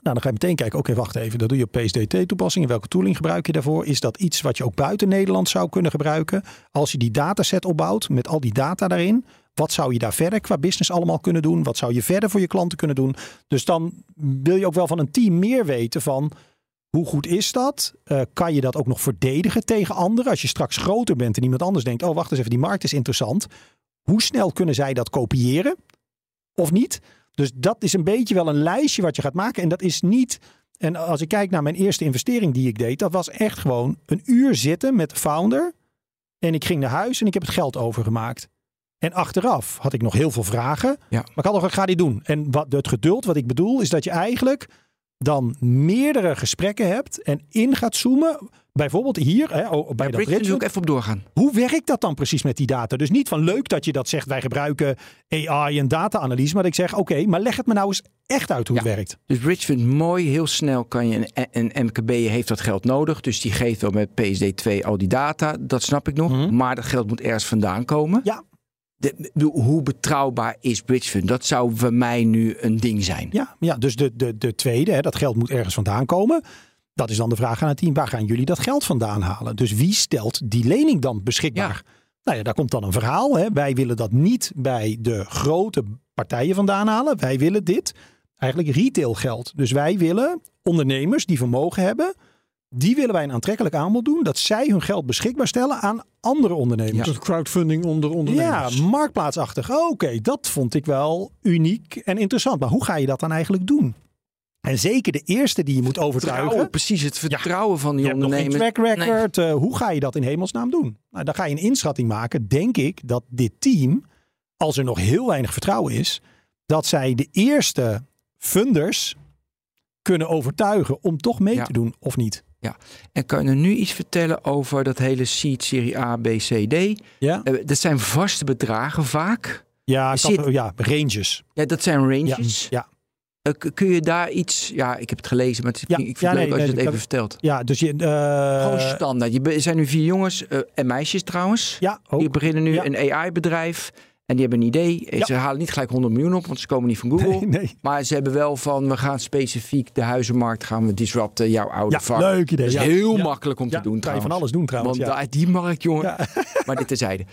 Nou, dan ga je meteen kijken, oké, wacht even, dat doe je op PSD2-toepassingen. Welke tooling gebruik je daarvoor? Is dat iets wat je ook buiten Nederland zou kunnen gebruiken? Als je die dataset opbouwt met al die data daarin, wat zou je daar verder qua business allemaal kunnen doen? Wat zou je verder voor je klanten kunnen doen? Dus dan wil je ook wel van een team meer weten van hoe goed is dat? Eh, kan je dat ook nog verdedigen tegen anderen? Als je straks groter bent en iemand anders denkt, oh wacht eens even, die markt is interessant. Hoe snel kunnen zij dat kopiëren? Of niet? Dus dat is een beetje wel een lijstje wat je gaat maken. En dat is niet. En als ik kijk naar mijn eerste investering die ik deed, dat was echt gewoon een uur zitten met de founder. En ik ging naar huis en ik heb het geld overgemaakt. En achteraf had ik nog heel veel vragen. Ja. Maar ik had nog, ik ga dit doen. En wat, het geduld wat ik bedoel, is dat je eigenlijk dan meerdere gesprekken hebt en in gaat zoomen. Bijvoorbeeld hier, hè, oh, bij Bij dat Bridgefund. ik even op doorgaan. Hoe werkt dat dan precies met die data? Dus niet van leuk dat je dat zegt, wij gebruiken AI en data-analyse. Maar ik zeg, oké, maar leg het me nou eens echt uit hoe het Ja. werkt. Dus Bridgefund, mooi, heel snel kan je, een, een MKB heeft dat geld nodig. Dus die geeft wel met PSD2 al die data, dat snap ik nog. Mhm. Maar dat geld moet ergens vandaan komen. Ja. De, de- hoe betrouwbaar is Bridgefund? Dat zou voor mij nu een ding zijn. Ja, ja dus de, de, de tweede, hè, dat geld moet ergens vandaan komen. Dat is dan de vraag aan het team, waar gaan jullie dat geld vandaan halen? Dus wie stelt die lening dan beschikbaar? Nou ja, daar komt dan een verhaal. Hè. Wij willen dat niet bij de grote partijen vandaan halen. Wij willen dit eigenlijk retail geld. Dus wij willen ondernemers die vermogen hebben, die willen wij een aantrekkelijk aanbod doen. Dat zij hun geld beschikbaar stellen aan andere ondernemers. Ja. Crowdfunding onder ondernemers. Ja, marktplaatsachtig. Oké, dat vond ik wel uniek en interessant. Maar hoe ga je dat dan eigenlijk doen? En zeker de eerste die je moet overtuigen. Vertrouwen, precies het vertrouwen van die Je ondernemers. track record. Eh, hoe ga je dat in hemelsnaam doen? Nou, dan ga je een inschatting maken. Denk ik dat dit team, als er nog heel weinig vertrouwen is, dat zij de eerste funders kunnen overtuigen om toch mee Ja. te doen of niet. En kan je nu iets vertellen over dat hele seed serie A, B, C, D? Ja, Eh, dat zijn vaste bedragen vaak. ja, Zit- ja ranges. Ja, dat zijn Ja, ranges. ja. Kun je daar iets... Ja, ik heb het gelezen, maar het, Ja, ik vind ja, het leuk nee, als je nee, het even vertelt. ja dus je... eh, Gewoon standaard. Je er zijn nu vier jongens eh, en meisjes trouwens. ja, ook. Die beginnen nu Ja. een AI-bedrijf. En die hebben een idee. Ja. Ze halen niet gelijk 100 miljoen op, want ze komen niet van Google. [laughs] Nee, nee. Maar ze hebben wel van, we gaan specifiek de huizenmarkt gaan we disrupten, jouw oude Ja, vak. leuk idee. Dat is Ja. heel Ja. makkelijk om te doen kan je trouwens. van alles doen trouwens. Want die markt, jongen. Maar dit terzijde.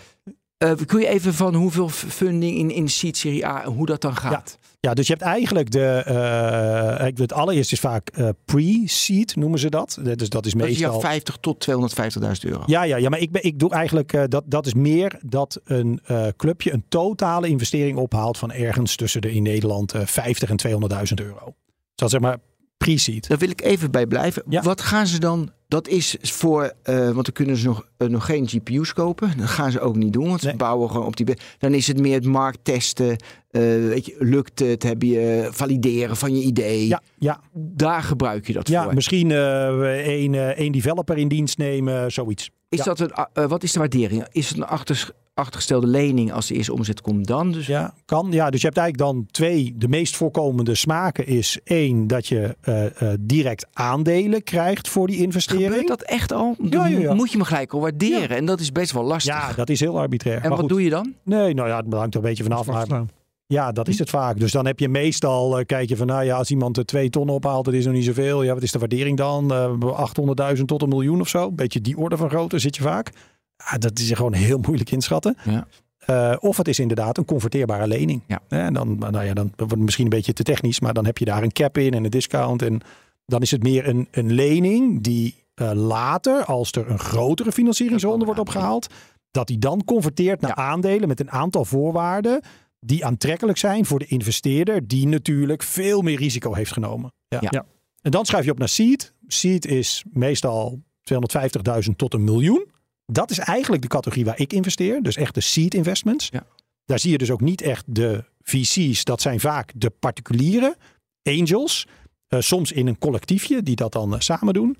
Eh kun je even van hoeveel funding in, in Seed Serie A, hoe dat dan gaat? Ja, dus je hebt eigenlijk de. ik- het allereerst is vaak eh, pre-seed, noemen ze dat. Dus dat is Dat is meestal. ja 50 tot 250.000 euro. Ja, ja, ja, maar ik, ben, ik doe eigenlijk. dat, dat is meer dat een clubje een totale investering ophaalt van ergens tussen de in Nederland eh 50 en 200.000 euro. Dus dat is zeg maar pre-seed. Daar wil ik even bij blijven. Ja. Wat gaan ze dan? Dat is voor, eh, want dan kunnen ze nog, eh, nog geen GPU's kopen. Dat gaan ze ook niet doen, want ze bouwen gewoon op die. Dan is het meer het markttesten. eh weet je, lukt het? Heb je valideren van je idee? Ja, ja, Daar gebruik je dat ja voor. misschien één eh, één developer in dienst nemen, zoiets. Is ja. dat een, eh, wat is de waardering? Is het een achter, achtergestelde lening als de eerste omzet komt dan? Dus Ja, kan. Ja, dus je hebt eigenlijk dan twee. De meest voorkomende smaken is één dat je eh, eh, direct aandelen krijgt voor die investering. gebeurt dat echt al? Ja, ja, ja. Moet je me gelijk al waarderen? En dat is best wel lastig. Ja, dat is heel arbitrair. en Maar wat goed. doe je dan? Nee, nou ja, het hangt er een beetje vanaf. Ja, dat is het vaak. Dus dan heb je meestal, eh, kijk je van, nou ja, als iemand er twee ton ophaalt, dat is nog niet zoveel. Ja, wat is de waardering dan? Eh 800.000 tot een miljoen of zo. Beetje die orde van grootte zit je vaak. Ja, dat is gewoon heel moeilijk inschatten. Ja. Eh, of het is inderdaad een converteerbare lening. Ja. En dan, nou ja, dan wordt het misschien een beetje te technisch, maar dan heb je daar een cap in en een discount. En dan is het meer een, een lening die later, als er een grotere financieringsronde wordt opgehaald, dat die dan converteert naar Ja. aandelen met een aantal voorwaarden die aantrekkelijk zijn voor de investeerder, die natuurlijk veel meer risico heeft genomen. Ja. Ja. En dan schrijf je op naar seed. Seed is meestal 250.000 tot een miljoen. Dat is eigenlijk de categorie waar ik investeer. Dus echt de seed investments. Ja. Daar zie je dus ook niet echt de VC's. Dat zijn vaak de particulieren, angels. eh, soms in een collectiefje die dat dan eh, samen doen.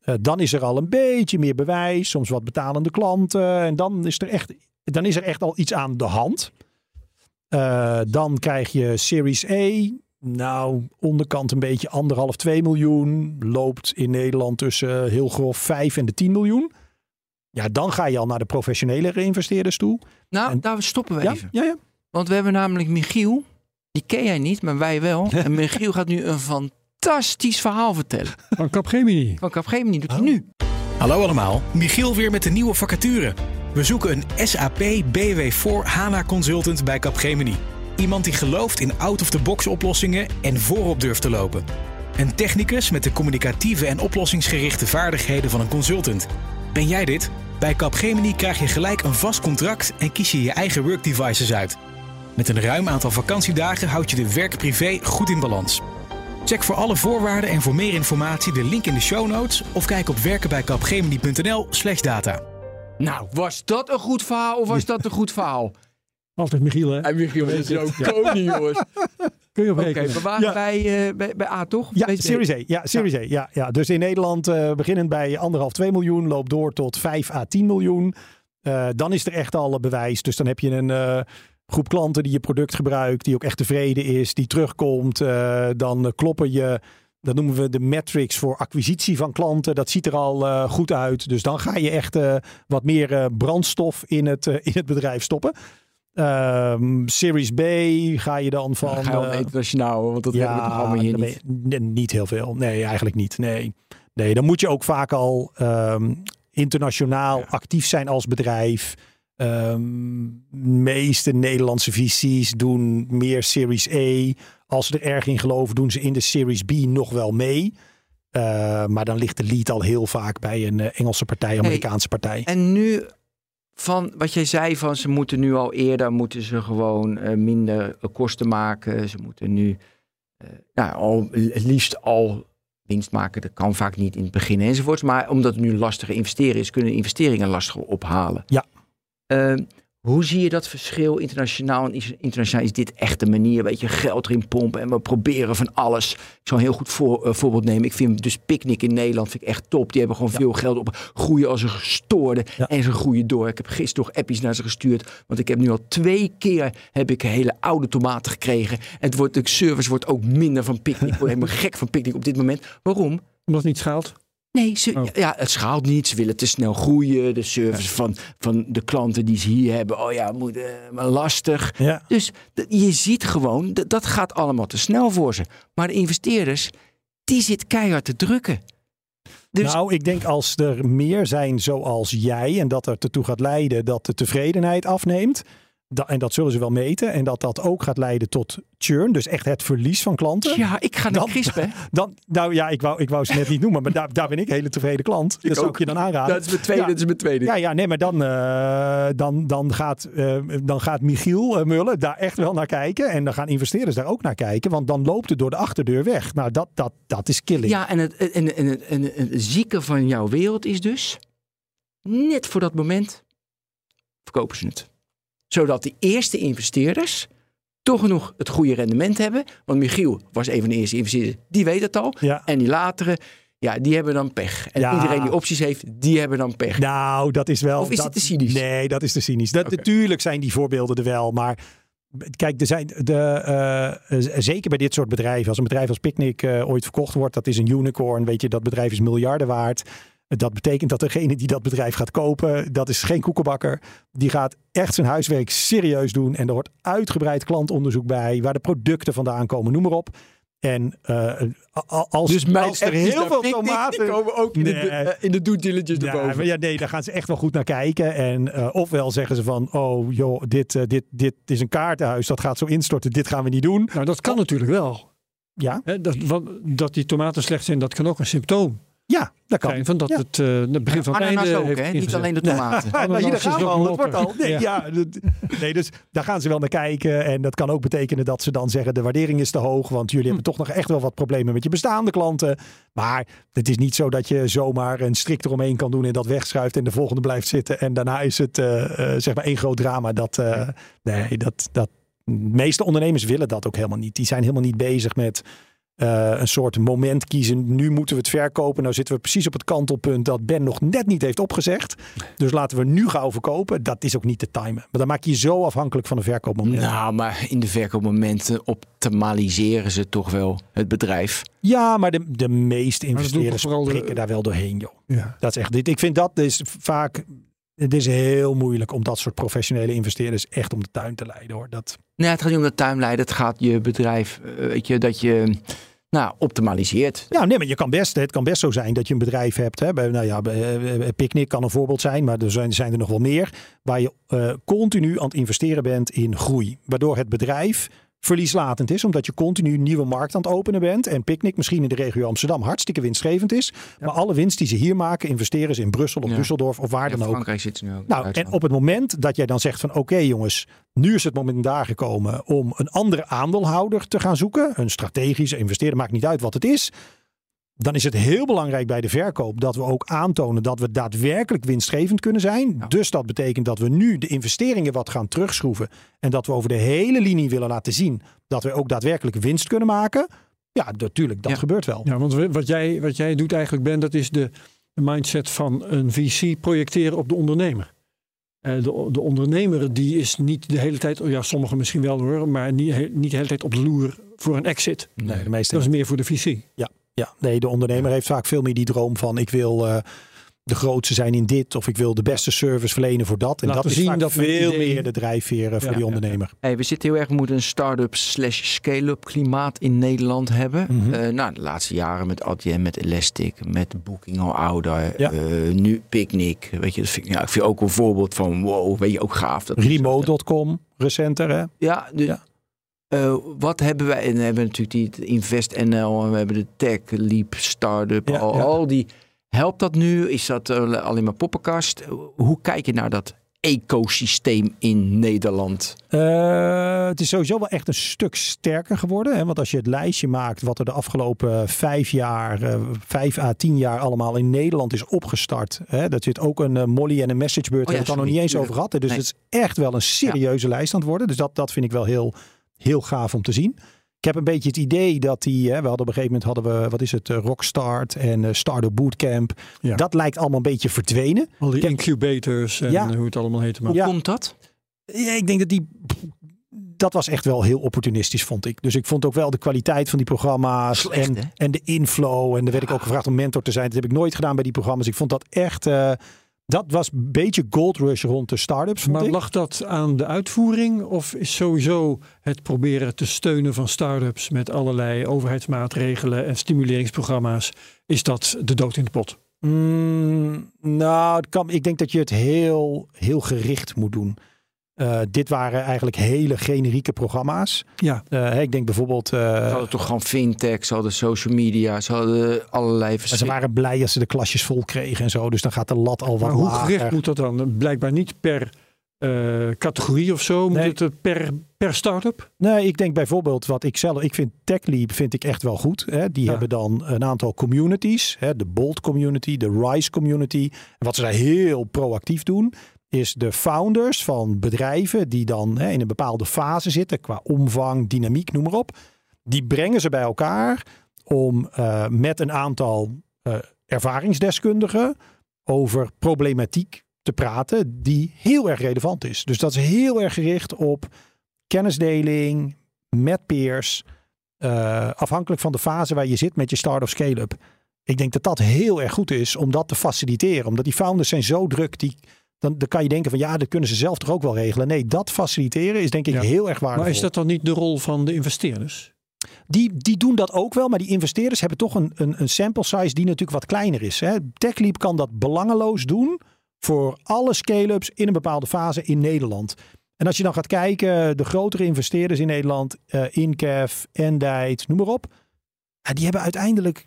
Eh, dan is er al een beetje meer bewijs. Soms wat betalende klanten. En dan is er echt, dan is er echt al iets aan de hand. Eh, dan krijg je Series A. Nou, onderkant een beetje anderhalf, 2 miljoen. Loopt in Nederland tussen heel grof 5 en de 10 miljoen. Ja, dan ga je al naar de professionele investeerders toe. Nou, En- daar stoppen we Ja, even. ja, ja. Want we hebben namelijk Michiel. Die ken jij niet, maar wij wel. [laughs] En Michiel gaat nu een fantastisch verhaal vertellen. Van Capgemini. Van Capgemini doet hij Oh. nu. Hallo allemaal, Michiel weer met een nieuwe vacature. We zoeken een SAP BW4 HANA consultant bij Capgemini. Iemand die gelooft in out-of-the-box oplossingen en voorop durft te lopen. Een technicus met de communicatieve en oplossingsgerichte vaardigheden van een consultant. Ben jij dit? Bij Capgemini krijg je gelijk een vast contract en kies je je eigen workdevices uit. Met een ruim aantal vakantiedagen houd je de werk-privé goed in balans. Check voor alle voorwaarden en voor meer informatie de link in de show notes of kijk op werkenbijkapgemini.nl/slash data. Nou, was dat een goed verhaal of was dat een goed verhaal? Altijd Michiel, hè? En Michiel is ook koning, jongens. [laughs] Kun je op Oké, rekenen. we waren Ja. bij, eh, bij, bij A, toch? Ja, Series A. Ja, Series A. Ja, ja. Dus in Nederland eh, beginnend bij anderhalf, 2 miljoen, loopt door tot 5 à 10 miljoen. Eh, dan is er echt al bewijs. Dus dan heb je een groep klanten die je product gebruikt, die ook echt tevreden is, die terugkomt. Dan kloppen je, dat noemen we de metrics voor acquisitie van klanten. Dat ziet er al eh, goed uit. Dus dan ga je echt eh, wat meer eh, brandstof in het, in het bedrijf stoppen. Ehm, Series B ga je dan van. Ga je al internationaal, want dat hebben we allemaal hier niet. je- niet heel veel. Nee, eigenlijk niet. Nee, nee dan moet je ook vaak al ehm, internationaal actief zijn als bedrijf. Ehm meeste Nederlandse VC's doen meer Series A. Als ze er erg in geloven, doen ze in de Series B nog wel mee. Eh, maar dan ligt de lead al heel vaak bij een eh, Engelse partij, Amerikaanse partij. En nu, van wat jij zei, van ze moeten nu al eerder, moeten ze gewoon eh, minder kosten maken. Ze moeten nu nou, al, het liefst al winst maken. Dat kan vaak niet in het begin enzovoorts. Maar omdat het nu lastiger investeren is, kunnen investeringen lastiger ophalen. Ja. Eh, hoe zie je dat verschil internationaal? En internationaal is dit echt de manier, weet je, geld erin pompen en we proberen van alles. Ik zal een heel goed voor, eh, voorbeeld nemen. Ik vind dus Picnic in Nederland vind ik echt top. Die hebben gewoon veel geld op. Groeien als een gestoorde Ja. en ze groeien door. Ik heb gisteren nog appjes naar ze gestuurd, want ik heb nu al twee keer heb ik hele oude tomaten gekregen. En het wordt, de service wordt ook minder van Picnic. Ik word helemaal [laughs] gek van Picnic op dit moment. Waarom? Omdat het niet schaalt. Nee, ze, Oh. ja, het schaalt niet. Ze willen te snel groeien. De service van, van de klanten die ze hier hebben. Oh ja, moet, eh, maar lastig. Ja. Dus je ziet gewoon, dat gaat allemaal te snel voor ze. Maar de investeerders, die zit keihard te drukken. Dus Nou, ik denk als er meer zijn zoals jij en dat er ertoe gaat leiden dat de tevredenheid afneemt. En dat zullen ze wel meten. En dat dat ook gaat leiden tot churn. Dus echt het verlies van klanten. ja, ik ga naar Dan- Crisp, hè. [laughs] Dan, nou ja, ik wou, ik wou ze net niet noemen. Maar daar, daar ben ik een hele tevreden klant. Dat zou ook. ik je dan aanraden. Dat is mijn tweede. Ja. Dat is mijn tweede. Ja, ja, nee, maar dan, eh, dan, dan, gaat, eh, dan gaat Michiel eh, Mullen daar echt wel naar kijken. En dan gaan investeerders daar ook naar kijken. Want dan loopt het door de achterdeur weg. Nou, dat, dat, dat is killing. Ja, en het, en, en, en, en het zieke van jouw wereld is dus... net voor dat moment verkopen ze het. Zodat de eerste investeerders toch nog het goede rendement hebben. Want Michiel was een van de eerste investeerders, die weet het al. Ja. En die latere, ja, die hebben dan pech. En Ja. iedereen die opties heeft, die hebben dan pech. Nou, dat is wel. Of is dat, het te cynisch? Nee, dat is te cynisch. Dat, Natuurlijk zijn die voorbeelden er wel. Maar kijk, er zijn de, eh, z- zeker bij dit soort bedrijven. Als een bedrijf als Picnic eh, ooit verkocht wordt, dat is een unicorn. Weet je, dat bedrijf is miljarden waard. Dat betekent dat degene die dat bedrijf gaat kopen, dat is geen koekenbakker. Die gaat echt zijn huiswerk serieus doen. En er hoort uitgebreid klantonderzoek bij, waar de producten vandaan komen, noem maar op. En eh, als, Dus als er heel veel tomaten... Die komen ook in, Nee. de, eh, in de due diligence Ja, erboven. ja, nee, daar gaan ze echt wel goed naar kijken. En eh, ofwel zeggen ze van, oh joh, dit, dit, dit is een kaartenhuis, dat gaat zo instorten, dit gaan we niet doen. Nou, dat kan natuurlijk wel. Ja, Hè, dat, wat- dat die tomaten slecht zijn, dat kan ook een symptoom ja dat kan. zijn van dat Ja. het eh, het begin van het einde ook, heeft? Niet alleen de tomaten. Nou, hier gaan we al, dat wordt al. Nee, Ja. ja. dat- nee, dus daar gaan ze wel naar kijken. En dat kan ook betekenen dat ze dan zeggen, de waardering is te hoog. Want jullie hebben toch nog echt wel wat problemen met je bestaande klanten. Maar het is niet zo dat je zomaar een strik eromheen kan doen en dat wegschuift en de volgende blijft zitten. En daarna is het eh, eh, zeg maar één groot drama. Dat, eh, nee, dat, dat, de meeste ondernemers willen dat ook helemaal niet. Die zijn helemaal niet bezig met eh, een soort moment kiezen. Nu moeten we het verkopen. Nou zitten we precies op het kantelpunt dat Ben nog net niet heeft opgezegd. Dus laten we nu gauw verkopen. Dat is ook niet te timen. Maar dan maak je je zo afhankelijk van een verkoopmoment. Nou, maar in de verkoopmomenten optimaliseren ze toch wel het bedrijf. Ja, maar de, de meeste investeerders vooral de- prikken daar wel doorheen, joh. Ja. Dat is echt dit. Ik vind dat is vaak. Het is heel moeilijk om dat soort professionele investeerders echt om de tuin te leiden, hoor. Dat, Nee, het gaat niet om de tuinleider. Het gaat je bedrijf, eh, weet je, dat je nou, optimaliseert. Ja, nee, maar je kan best, het kan best zo zijn dat je een bedrijf hebt. Hè, bij, nou ja, bij, eh, Picnic kan een voorbeeld zijn, maar er zijn, zijn er nog wel meer. Waar je eh, continu aan het investeren bent in groei. Waardoor het bedrijf verlieslatend is, omdat je continu een nieuwe markt aan het openen bent. En Picnic misschien in de regio Amsterdam hartstikke winstgevend is. Maar alle winst die ze hier maken, investeren ze in Brussel of Ja. Düsseldorf of waar In dan ook. Frankrijk zit ze nu ook. Nou, en op het moment dat jij dan zegt van oké jongens, nu is het moment daar gekomen om een andere aandeelhouder te gaan zoeken. Een strategische investeerder, maakt niet uit wat het is. Dan is het heel belangrijk bij de verkoop dat we ook aantonen dat we daadwerkelijk winstgevend kunnen zijn. Ja. Dus dat betekent dat we nu de investeringen wat gaan terugschroeven. En dat we over de hele linie willen laten zien dat we ook daadwerkelijk winst kunnen maken. Ja, natuurlijk, dat Ja. gebeurt wel. Ja, want wat jij, wat jij doet eigenlijk, Ben, dat is de, mindset van een VC projecteren op de ondernemer. Eh, de, de ondernemer die is niet de hele tijd, oh ja, sommigen misschien wel hoor, maar niet, niet de hele tijd op de loer voor een exit. Nee, de meeste Dat is meer voor de VC. Ja, nee, de ondernemer heeft vaak veel meer die droom van ik wil eh, de grootste zijn in dit of ik wil de beste service verlenen voor dat. En Laten dat is zien vaak dat veel idee- meer de drijfveer voor Ja, die ja, ondernemer. Hey, we zitten heel erg, we moeten een start-up slash scale-up klimaat in Nederland hebben. Eh, nou, de laatste jaren met ATM, met Elastic, met Booking al ouder. Ja. eh, nu Picnic. Weet je, dat vind ik, ja, ik vind ook een voorbeeld van wow, weet je, ook gaaf. Dat Remote.com, recenter hè? Ja, de, Ja. Eh, wat hebben wij? En we hebben natuurlijk die Invest NL en we hebben de Tech Leap Startup. Ja, al, ja. al die. Helpt dat nu? Is dat eh, alleen maar poppenkast? Hoe kijk je naar dat ecosysteem in Nederland? Eh, het is sowieso wel echt een stuk sterker geworden. Hè? Want als je het lijstje maakt wat er de afgelopen vijf jaar, vijf à tien jaar allemaal in Nederland is opgestart. Hè? Dat zit ook een Molly en een Messagebird. Oh ja, hebben we het dan nog niet eens over gehad. hè. Dus Nee. het is echt wel een serieuze lijst aan het worden. Dus dat, dat vind ik wel heel, heel gaaf om te zien. Ik heb een beetje het idee dat die, hè, we hadden op een gegeven moment hadden we, wat is het, eh, Rockstart en eh, Startup Bootcamp. Ja. Dat lijkt allemaal een beetje verdwenen. Al die incubators en Ja. hoe het allemaal heet. Maar Hoe Ja. komt dat? Ja, ik denk dat die. dat was echt wel heel opportunistisch, vond ik. Dus ik vond ook wel de kwaliteit van die programma's Slecht, en, hè? en de inflow. En daar werd ik ook gevraagd om mentor te zijn. Dat heb ik nooit gedaan bij die programma's. Ik vond dat echt, eh, dat was een beetje gold rush rond de start-ups, Maar ik. lag dat aan de uitvoering of is sowieso het proberen te steunen van start-ups met allerlei overheidsmaatregelen en stimuleringsprogramma's, is dat de dood in de pot? Mm, nou, kan, ik denk dat je het heel, heel gericht moet doen. Eh, dit waren eigenlijk hele generieke programma's. Ja, Eh, ik denk bijvoorbeeld. Ze eh, hadden toch gewoon fintech, ze hadden social media, ze hadden allerlei ze verschillende... waren blij als ze de klasjes vol kregen en zo. Dus dan gaat de lat al wat maar hoe lager. gericht moet dat dan? Blijkbaar niet per eh, categorie of zo, moet Nee. het per, per start-up? Nee, ik denk bijvoorbeeld wat ik zelf. Ik vind TechLeap vind ik echt wel goed. Hè. Die Ja. hebben dan een aantal communities. Hè. De Bolt community, de Rise community. Wat ze daar heel proactief doen. Is de founders van bedrijven die dan hè, in een bepaalde fase zitten. Qua omvang, dynamiek, noem maar op. Die brengen ze bij elkaar om eh, met een aantal eh, ervaringsdeskundigen over problematiek te praten die heel erg relevant is. Dus dat is heel erg gericht op kennisdeling met peers, eh, afhankelijk van de fase waar je zit met je start of scale-up. Ik denk dat dat heel erg goed is om dat te faciliteren, omdat die founders zijn zo druk, die, dan, dan kan je denken van ja, dat kunnen ze zelf toch ook wel regelen. Nee, dat faciliteren is denk ik Ja. heel erg waardevol. Maar is dat dan niet de rol van de investeerders? Die, die doen dat ook wel, maar die investeerders hebben toch een, een, een sample size die natuurlijk wat kleiner is. Hè. TechLeap kan dat belangeloos doen voor alle scale-ups in een bepaalde fase in Nederland. En als je dan gaat kijken, de grotere investeerders in Nederland, eh Incaf, Endite, noem maar op. ja, die hebben uiteindelijk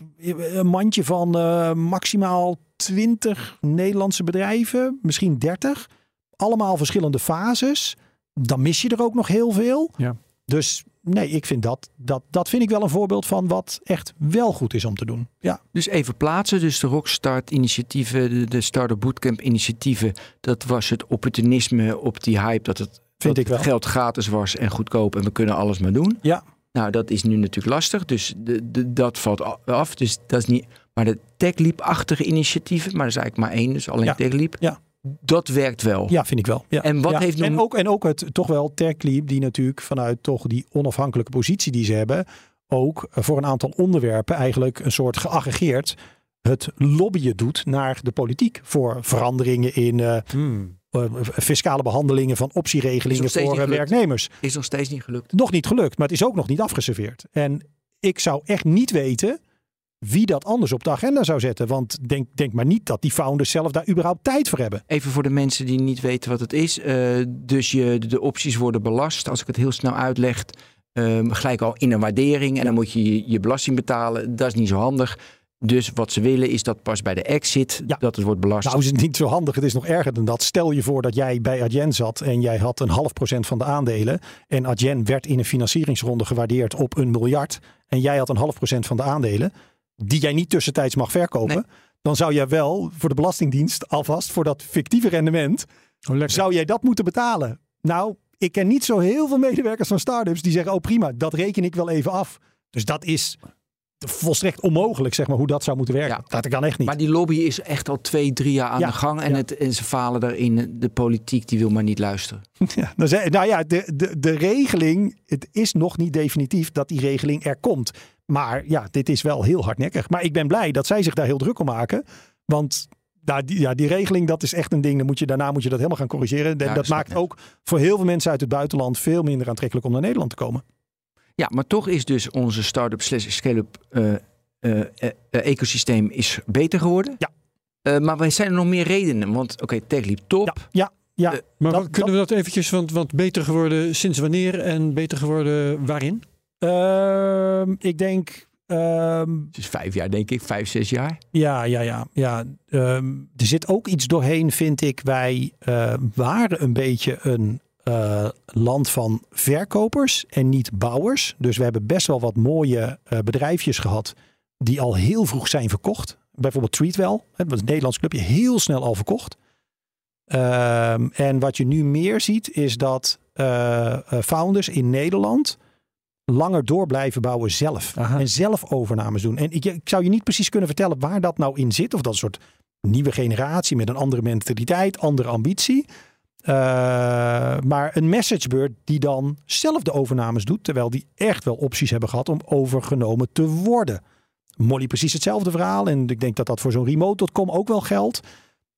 een mandje van eh, maximaal 20 Nederlandse bedrijven, misschien 30. Allemaal verschillende fases. Dan mis je er ook nog heel veel. Ja. Dus nee, ik vind dat, dat, dat vind ik wel een voorbeeld van wat echt wel goed is om te doen. Ja, Dus even plaatsen, dus de Rockstart initiatieven, de, de Startup Bootcamp initiatieven, dat was het opportunisme op die hype dat het vind dat ik wel. geld gratis was en goedkoop en we kunnen alles maar doen. Ja. Nou, dat is nu natuurlijk lastig, dus de, de, dat valt af. Dus dat is niet. Maar de TechLeap-achtige initiatieven, maar er is eigenlijk maar één, dus alleen Ja. TechLeap. Ja. Dat werkt wel. Ja, vind ik wel. Ja. En wat Ja. heeft nog- en, ook, en ook het toch wel TechLeap, die natuurlijk vanuit toch die onafhankelijke positie die ze hebben, ook voor een aantal onderwerpen eigenlijk een soort geaggregeerd het lobbyen doet naar de politiek voor veranderingen in eh, eh, fiscale behandelingen van optieregelingen voor eh, werknemers. Is nog steeds niet gelukt. Nog niet gelukt, maar het is ook nog niet afgeserveerd. En ik zou echt niet weten wie dat anders op de agenda zou zetten. Want denk, denk maar niet dat die founders zelf daar überhaupt tijd voor hebben. Even voor de mensen die niet weten wat het is. Eh, dus je, de opties worden belast. Als ik het heel snel uitleg, ehm, gelijk al in een waardering. En dan moet je je belasting betalen. Dat is niet zo handig. Dus wat ze willen is dat pas bij de exit Ja. dat het wordt belast. Nou is het niet zo handig. Het is nog erger dan dat. Stel je voor dat jij bij Adyen zat en jij had een half procent van de aandelen. En Adyen werd in een financieringsronde gewaardeerd op een miljard. En jij had een half procent van de aandelen. Die jij niet tussentijds mag verkopen. Nee. Dan zou jij wel voor de Belastingdienst alvast voor dat fictieve rendement. Oh. Zou jij dat moeten betalen? Nou, ik ken niet zo heel veel medewerkers van start-ups die zeggen: Oh prima, dat reken ik wel even af. Dus dat is volstrekt onmogelijk, zeg maar, hoe dat zou moeten werken. Ja. Dat kan echt niet. Maar die lobby is echt al twee, drie jaar aan Ja, de gang. En, ja. het, en ze falen daarin. De politiek die wil maar niet luisteren. [laughs] Ja, nou ja, de, de, de regeling, het is nog niet definitief dat die regeling er komt. Maar ja, dit is wel heel hardnekkig. Maar ik ben blij dat zij zich daar heel druk om maken. Want nou, die, ja, die regeling, dat is echt een ding. Dan moet je, daarna moet je dat helemaal gaan corrigeren. Ja, dat maakt ook voor heel veel mensen uit het buitenland veel minder aantrekkelijk om naar Nederland te komen. Ja, maar toch is dus onze start-up slash scale-up eh, eh, eh, ecosysteem is beter geworden. Ja. Eh, maar er zijn er nog meer redenen. Want oké, TechLeap top. Ja, ja, ja. Maar Dat- kunnen we dat eventjes, want, want beter geworden sinds wanneer en beter geworden waarin? Ehm, ik denk ehm, Het is vijf jaar, denk ik. Vijf, zes jaar. Ja, ja, ja. ja. Ehm, er zit ook iets doorheen, vind ik. Wij eh, waren een beetje een eh, land van verkopers en niet bouwers. Dus we hebben best wel wat mooie eh, bedrijfjes gehad die al heel vroeg zijn verkocht. Bijvoorbeeld Treatwell, een Nederlands clubje, heel snel al verkocht. Ehm, en wat je nu meer ziet is dat eh, founders in Nederland langer door blijven bouwen zelf. Aha. En zelf overnames doen. En ik, ik zou je niet precies kunnen vertellen waar dat nou in zit. Of dat een soort nieuwe generatie met een andere mentaliteit, andere ambitie. Uh, maar een messagebeurt die dan zelf de overnames doet, terwijl die echt wel opties hebben gehad om overgenomen te worden. Molly precies hetzelfde verhaal en ik denk dat dat voor zo'n remote.com ook wel geldt.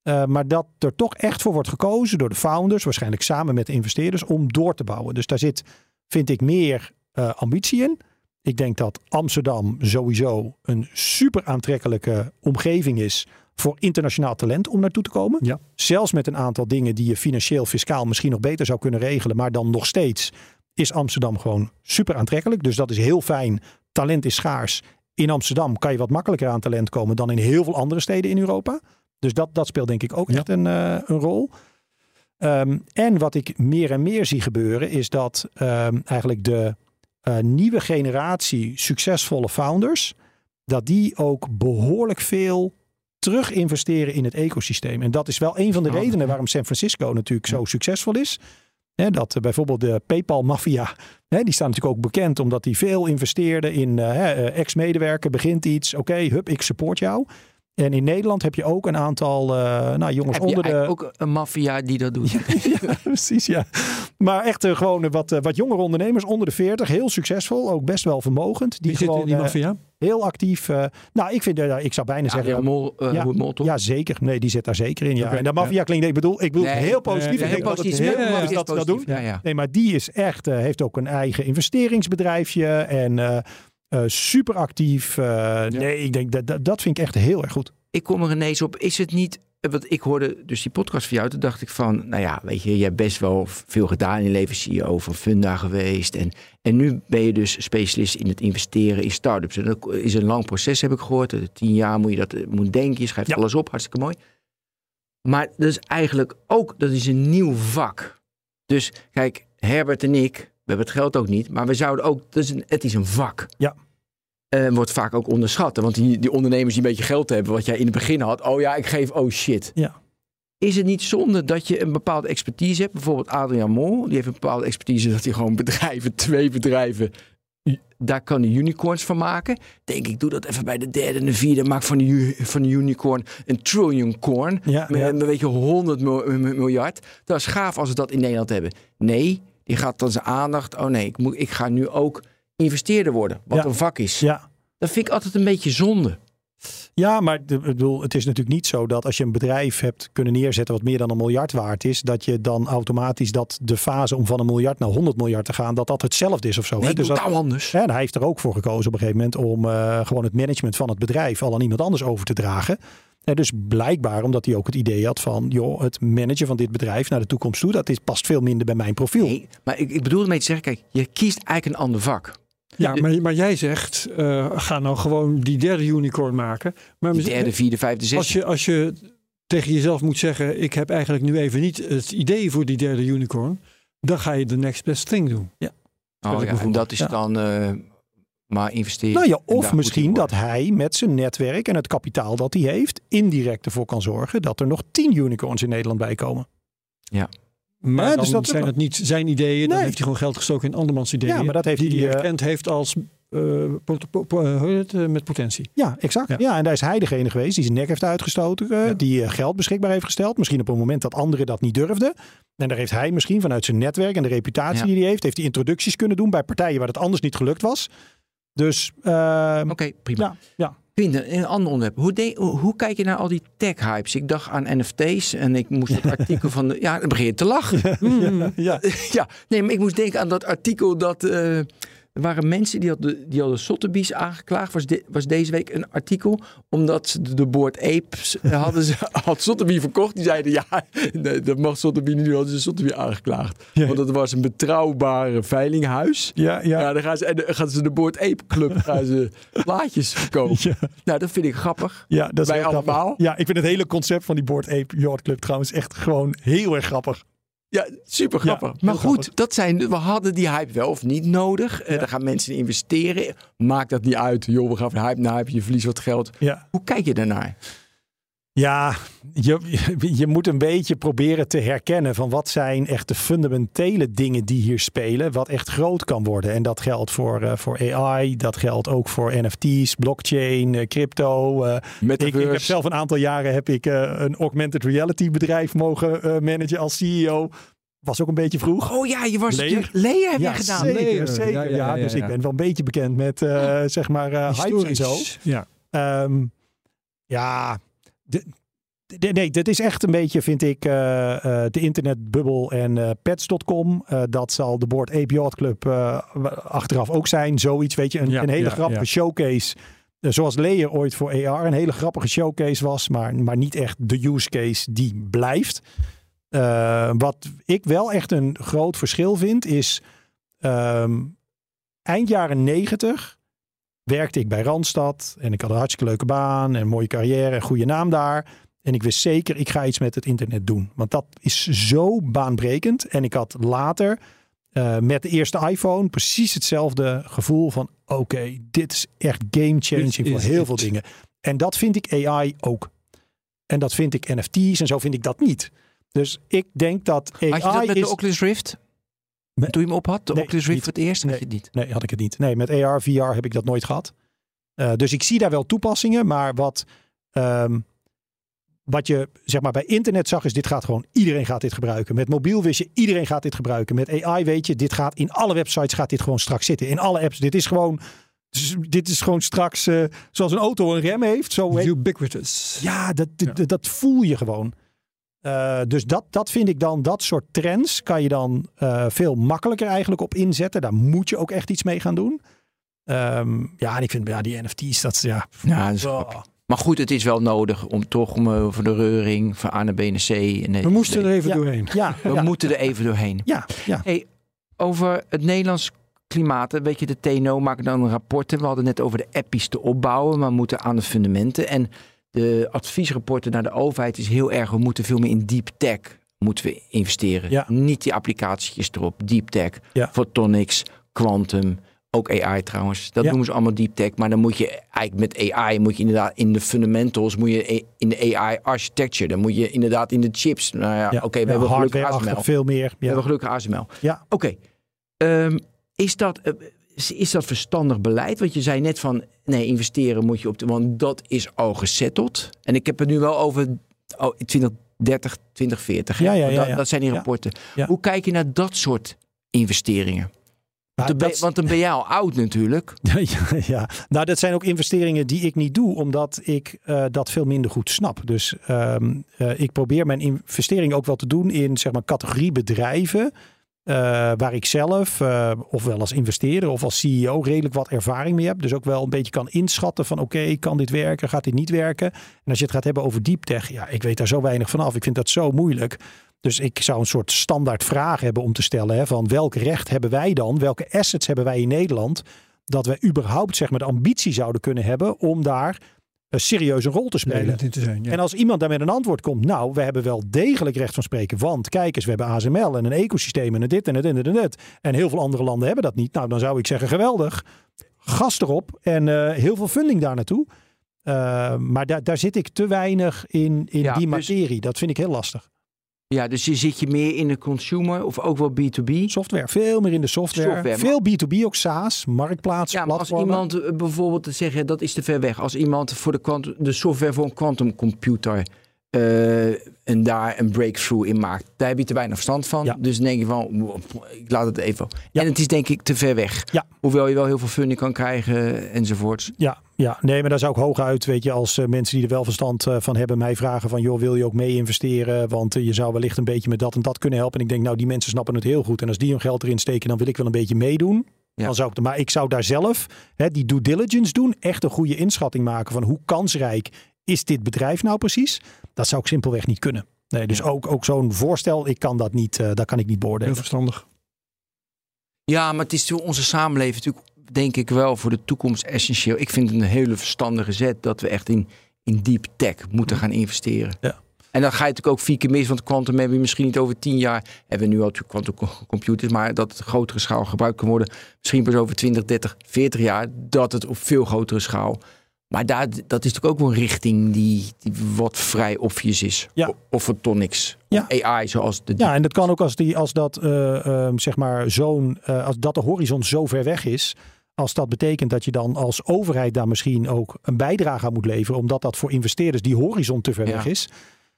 Uh, maar dat er toch echt voor wordt gekozen door de founders, waarschijnlijk samen met de investeerders, om door te bouwen. Dus daar zit, vind ik, meer uh, ambitie in. Ik denk dat Amsterdam sowieso een super aantrekkelijke omgeving is voor internationaal talent om naartoe te komen. Ja. Zelfs met een aantal dingen die je financieel, fiscaal misschien nog beter zou kunnen regelen. Maar dan nog steeds is Amsterdam gewoon super aantrekkelijk. Dus dat is heel fijn. Talent is schaars. In Amsterdam kan je wat makkelijker aan talent komen dan in heel veel andere steden in Europa. Dus dat, dat speelt denk ik ook echt een, uh, een rol. Um, en wat ik meer en meer zie gebeuren is dat um, eigenlijk de uh, nieuwe generatie succesvolle founders, dat die ook behoorlijk veel terug investeren in het ecosysteem. En dat is wel een van de Oh, redenen waarom San Francisco natuurlijk zo succesvol is. Dat uh, bijvoorbeeld de PayPal-maffia, die staan natuurlijk ook bekend omdat die veel investeerden in uh, ex-medewerker, begint iets, oké, okay, hup, ik support jou. En in Nederland heb je ook een aantal uh, nou, jongens heb onder je de. ook een maffia die dat doet. Ja, [laughs] ja, precies, ja. Maar echt uh, gewoon wat, uh, wat jongere ondernemers onder de 40, heel succesvol, ook best wel vermogend. Die Wie gewoon zit in die maffia? heel actief. nou, ik vind, ik zou bijna Ja, zeggen. ja, mol, ja, mol, toch? ja, zeker. Nee, die zit daar zeker in. Ja. Okay, en de maffia ja. klinkt, ik bedoel, ik bedoel Nee, heel positief. nee, ik heel denk dat het positief. heel ja, dat ze dat doen. positief. Ja, ja. Nee, maar die is echt, uh, heeft ook een eigen investeringsbedrijfje en uh, uh, super actief. Nee, ik denk dat, dat, dat vind ik echt heel erg goed. Ik kom er ineens op, is het niet... Want ik hoorde dus die podcast van jou, toen dacht ik van... Nou ja, weet je, je hebt best wel veel gedaan in je leven. CEO van Funda geweest. En, en nu ben je dus specialist in het investeren in start-ups. En dat is een lang proces, heb ik gehoord. Tien jaar moet je dat moet denken. Je schrijft Ja. alles op, hartstikke mooi. Maar dat is eigenlijk ook, dat is een nieuw vak. Dus kijk, Herbert en ik, we hebben het geld ook niet. Maar we zouden ook, een, het is een vak. Ja. Wordt vaak ook onderschat. Want die, die ondernemers die een beetje geld hebben, wat jij in het begin had. Oh ja, ik geef, oh shit. Ja. Is het niet zonde dat je een bepaalde expertise hebt? Bijvoorbeeld Adriaan Mol, die heeft een bepaalde expertise dat hij gewoon bedrijven, [laughs] twee bedrijven, daar kan hij unicorns van maken. Denk ik, doe dat even bij de derde en de vierde. Maak van de, van de unicorn een trillion corn. Ja, met ja. een weet je, 100 mil- miljard. Dat is gaaf als we dat in Nederland hebben. Nee, die gaat dan zijn aandacht. Oh nee, ik, moet, ik ga nu ook investeerder worden. Wat Ja. een vak is. Ja. Dat vind ik altijd een beetje zonde. Ja, maar de- bedoel, het is natuurlijk niet zo dat als je een bedrijf hebt kunnen neerzetten wat meer dan een miljard waard is, dat je dan automatisch dat de fase om van een miljard naar 100 miljard te gaan, dat dat hetzelfde is of zo. Nee, hè? doe dat, anders. en hij heeft er ook voor gekozen op een gegeven moment om eh, gewoon het management van het bedrijf al aan iemand anders over te dragen. Dus blijkbaar omdat hij ook het idee had van, joh, het managen van dit bedrijf naar de toekomst toe, dat is, past veel minder bij mijn profiel. Nee, maar ik, ik bedoel ermee te zeggen, kijk, je kiest eigenlijk een ander vak. Ja, maar, maar jij zegt, eh, ga nou gewoon die derde unicorn maken. Maar De derde, vierde, vijfde, als zesde. je, als je tegen jezelf moet zeggen, ik heb eigenlijk nu even niet het idee voor die derde unicorn. Dan ga je de next best thing doen. Oh, ik ja, en dat is Ja. dan eh, maar investeren. Nou ja, of misschien dat hij met zijn netwerk en het kapitaal dat hij heeft, indirect ervoor kan zorgen dat er nog tien unicorns in Nederland bij komen. Maar Ja, dan dus dat zijn het niet zijn ideeën. Dan heeft hij gewoon geld gestoken in andermans ideeën. Ja, maar dat heeft die hij, eh, erkend heeft als eh, eh, met potentie. Ja, exact. Ja. Ja. en daar is hij degene geweest die zijn nek heeft uitgestoten. eh, Ja. Die geld beschikbaar heeft gesteld. Misschien op een moment dat anderen dat niet durfden. En daar heeft hij misschien vanuit zijn netwerk en de reputatie Ja. die hij heeft, heeft hij introducties kunnen doen bij partijen waar het anders niet gelukt was. Dus eh, Oké, prima. ja, ja. Quinten, een ander onderwerp. Hoe, de- hoe, kijk je naar al die tech-hypes? Ik dacht aan NFT's en ik moest het [laughs] artikel van... De, ja, dan begin je te lachen. [laughs] ja, ja. [laughs] ja, nee, maar ik moest denken aan dat artikel dat... eh, er waren mensen die hadden, die hadden Sotheby's aangeklaagd. Was, de- was deze week een artikel. Omdat ze de, de Board Apes eh, [laughs] hadden ze, had Sotheby verkocht. Die zeiden ja, nee, dat mag Sotheby niet. Nu hadden ze Sotheby aangeklaagd. Ja. Want dat was een betrouwbare veilinghuis. Ja, ja. Ja, dan gaan ze, en dan gaan ze de Board Ape Club [laughs] gaan ze plaatjes verkopen. Ja. Nou, dat vind ik grappig. Ja, dat is grappig. allemaal? Ja, ik vind het hele concept van die Board Ape Yacht Club trouwens echt gewoon heel erg grappig. Ja, super grappig. Ja, maar goed, grappig. dat zijn, we hadden die hype wel of niet nodig. Eh, daar gaan mensen in investeren. Maakt dat niet uit. Joh, we gaan van hype naar hype. Je verliest wat geld. Ja. Hoe kijk je daarnaar? Ja, je, je moet een beetje proberen te herkennen van wat zijn echt de fundamentele dingen die hier spelen, wat echt groot kan worden. En dat geldt voor, uh, voor AI, dat geldt ook voor NFT's, blockchain, uh, crypto. Uh, ik, ik, heb zelf een aantal jaren heb ik een augmented reality bedrijf mogen managen als CEO. Was ook een beetje vroeg. Oh ja, je was Leer. Leer heb ja, je gedaan. Zeker, zeker. Ja, ja, ja, dus ik ben wel een beetje bekend met zeg maar hypes en zo. Ja. Um, ja, de, de, nee, dat is echt een beetje, vind ik, uh, uh, de internetbubbel en uh, pets.com. dat zal de Board Ape Yacht Club achteraf ook zijn. Zoiets, weet je, een, ja, een hele ja, grappige ja. showcase. zoals Leer ooit voor AR een hele grappige showcase was, maar, maar niet echt de use case die blijft. wat ik wel echt een groot verschil vind, is um, eind jaren negentig werkte ik bij Randstad en ik had een hartstikke leuke baan en een mooie carrière en goede naam daar. En ik wist zeker, ik ga iets met het internet doen. Want dat is zo baanbrekend. En ik had later uh, met de eerste iPhone precies hetzelfde gevoel van... oké, dit is echt game changing voor heel veel dingen. En dat vind ik AI ook. En dat vind ik NFT's en zo vind ik dat niet. Dus ik denk dat AI Had je dat met is... de Oculus Rift? Met, Toen je hem op had, de nee, Oculus Rift voor het eerst? Nee, had je het niet? nee, had ik het niet. Nee, met AR, VR heb ik dat nooit gehad. Uh, dus ik zie daar wel toepassingen, maar wat, um, wat je zeg maar bij internet zag is, dit gaat gewoon, iedereen gaat dit gebruiken. Met mobiel wist je, iedereen gaat dit gebruiken. Met AI weet je, dit gaat in alle websites gaat dit gewoon straks zitten. In alle apps, dit is gewoon, dit is gewoon straks, uh, zoals een auto een rem heeft. Zo Ubiquitous. Ja, dat, dat, ja. dat voel je gewoon. Uh, dus dat, dat vind ik dan, dat soort trends kan je dan uh, veel makkelijker eigenlijk op inzetten. Daar moet je ook echt iets mee gaan doen. Um, ja, en ik vind ja, die NFT's, dat ja. ja dat oh. Maar goed, het is wel nodig om toch om over de reuring van A naar B naar C. En We moesten er even ja, doorheen. Ja, We ja. moeten er even doorheen. Ja, ja. Hey, over het Nederlands klimaat, weet je, de TNO maken dan rapporten. We hadden net over de appies te opbouwen, maar we moeten aan de fundamenten. En de adviesrapporten naar de overheid is heel erg, we moeten veel meer in deep tech moeten we investeren. Ja. Niet die applicaties erop, deep tech, Ja. photonics, quantum, ook AI trouwens. Dat Ja. noemen ze allemaal deep tech, maar dan moet je eigenlijk met AI moet je inderdaad in de fundamentals, moet je in de AI architecture, dan moet je inderdaad in de chips. Nou ja, oké, we hebben gelukkig ASML. veel meer. We hebben gelukkig ASML. Ja. Oké. Ehm, is dat eh, is, dat verstandig beleid? Want je zei net van nee, investeren moet je op de. Want dat is al gesetteld. En ik heb het nu wel over oh, 2030, 2040. hè? Ja, ja, ja, dat, ja. dat zijn die rapporten. Ja. Hoe kijk je naar dat soort investeringen? Want dan ben- dat- Want dan ben jij al oud natuurlijk. [laughs] ja, ja, nou dat zijn ook investeringen die ik niet doe, omdat ik eh, dat veel minder goed snap. Dus ehm, eh, ik probeer mijn investering ook wel te doen in zeg maar categorie bedrijven. Eh, waar ik zelf, eh, ofwel als investeerder of als CEO, redelijk wat ervaring mee heb. Dus ook wel een beetje kan inschatten van oké, kan dit werken, gaat dit niet werken? En als je het gaat hebben over deep tech, ja, ik weet daar zo weinig van af. Ik vind dat zo moeilijk. Dus ik zou een soort standaard vraag hebben om te stellen: hè, van welk recht hebben wij dan? Welke assets hebben wij in Nederland? Dat we überhaupt zeg maar, de ambitie zouden kunnen hebben om daar een serieuze rol te spelen. Te zijn. Ja. En als iemand daar met een antwoord komt, nou, we hebben wel degelijk recht van spreken. Want kijk eens, we hebben ASML en een ecosysteem en dit en het en het en het. En heel veel andere landen hebben dat niet. Nou, dan zou ik zeggen, geweldig. Gas erop en eh, heel veel funding daar naartoe. Uh, maar daar, daar zit ik te weinig in, in Ja, die dus- materie. Dat vind ik heel lastig. Ja, dus je zit je meer in de consumer of ook wel B2B. Software, veel meer in de software. Software, veel B2B ook SaaS, marktplaatsen, Ja, maar als iemand eh, bijvoorbeeld te zeggen dat is te ver weg. Als iemand voor de, quantum, de software voor een quantumcomputer eh en daar een breakthrough in maakt, daar heb je te weinig verstand van. Ja. Dus denk je van, ik laat het even. Ja. En het is denk ik te ver weg. Ja. Hoewel je wel heel veel funding kan krijgen enzovoorts. Ja, ja, nee, maar daar zou ik hooguit, weet je, als eh, mensen die er wel verstand eh, van hebben, mij vragen van, joh, wil je ook mee investeren? Want eh, je zou wellicht een beetje met dat en dat kunnen helpen. En ik denk, nou, die mensen snappen het heel goed. En als die hun geld erin steken, dan wil ik wel een beetje meedoen. Ja. Dan zou ik, maar ik zou daar zelf hè, die due diligence doen, echt een goede inschatting maken van hoe kansrijk is dit bedrijf nou precies? Dat zou ik simpelweg niet kunnen. Nee, dus ook, ook zo'n voorstel, ik kan dat niet, dat kan ik niet Heel beoordelen. verstandig. Ja, maar het is onze samenleving natuurlijk, denk ik wel, voor de toekomst essentieel. Ik vind het een hele verstandige zet dat we echt in, in deep tech moeten gaan investeren. Ja. En dan ga je natuurlijk ook vier keer mis, want quantum hebben we misschien niet over tien jaar. Hebben we nu al natuurlijk quantum co- computers, maar dat het grotere schaal gebruikt kan worden. Misschien pas over 20, 30, 40 jaar, dat het op veel grotere schaal Maar daar, dat is natuurlijk ook wel een richting die, die wat vrij obvious is. Ja. Of photonics. Ja. AI zoals de... Ja, en dat kan ook als, die, als dat, eh, ehm, zeg maar, zo'n, eh, als dat de horizon zo ver weg is. Als dat betekent dat je dan als overheid daar misschien ook een bijdrage aan moet leveren. Omdat dat voor investeerders die horizon te ver Ja. weg is.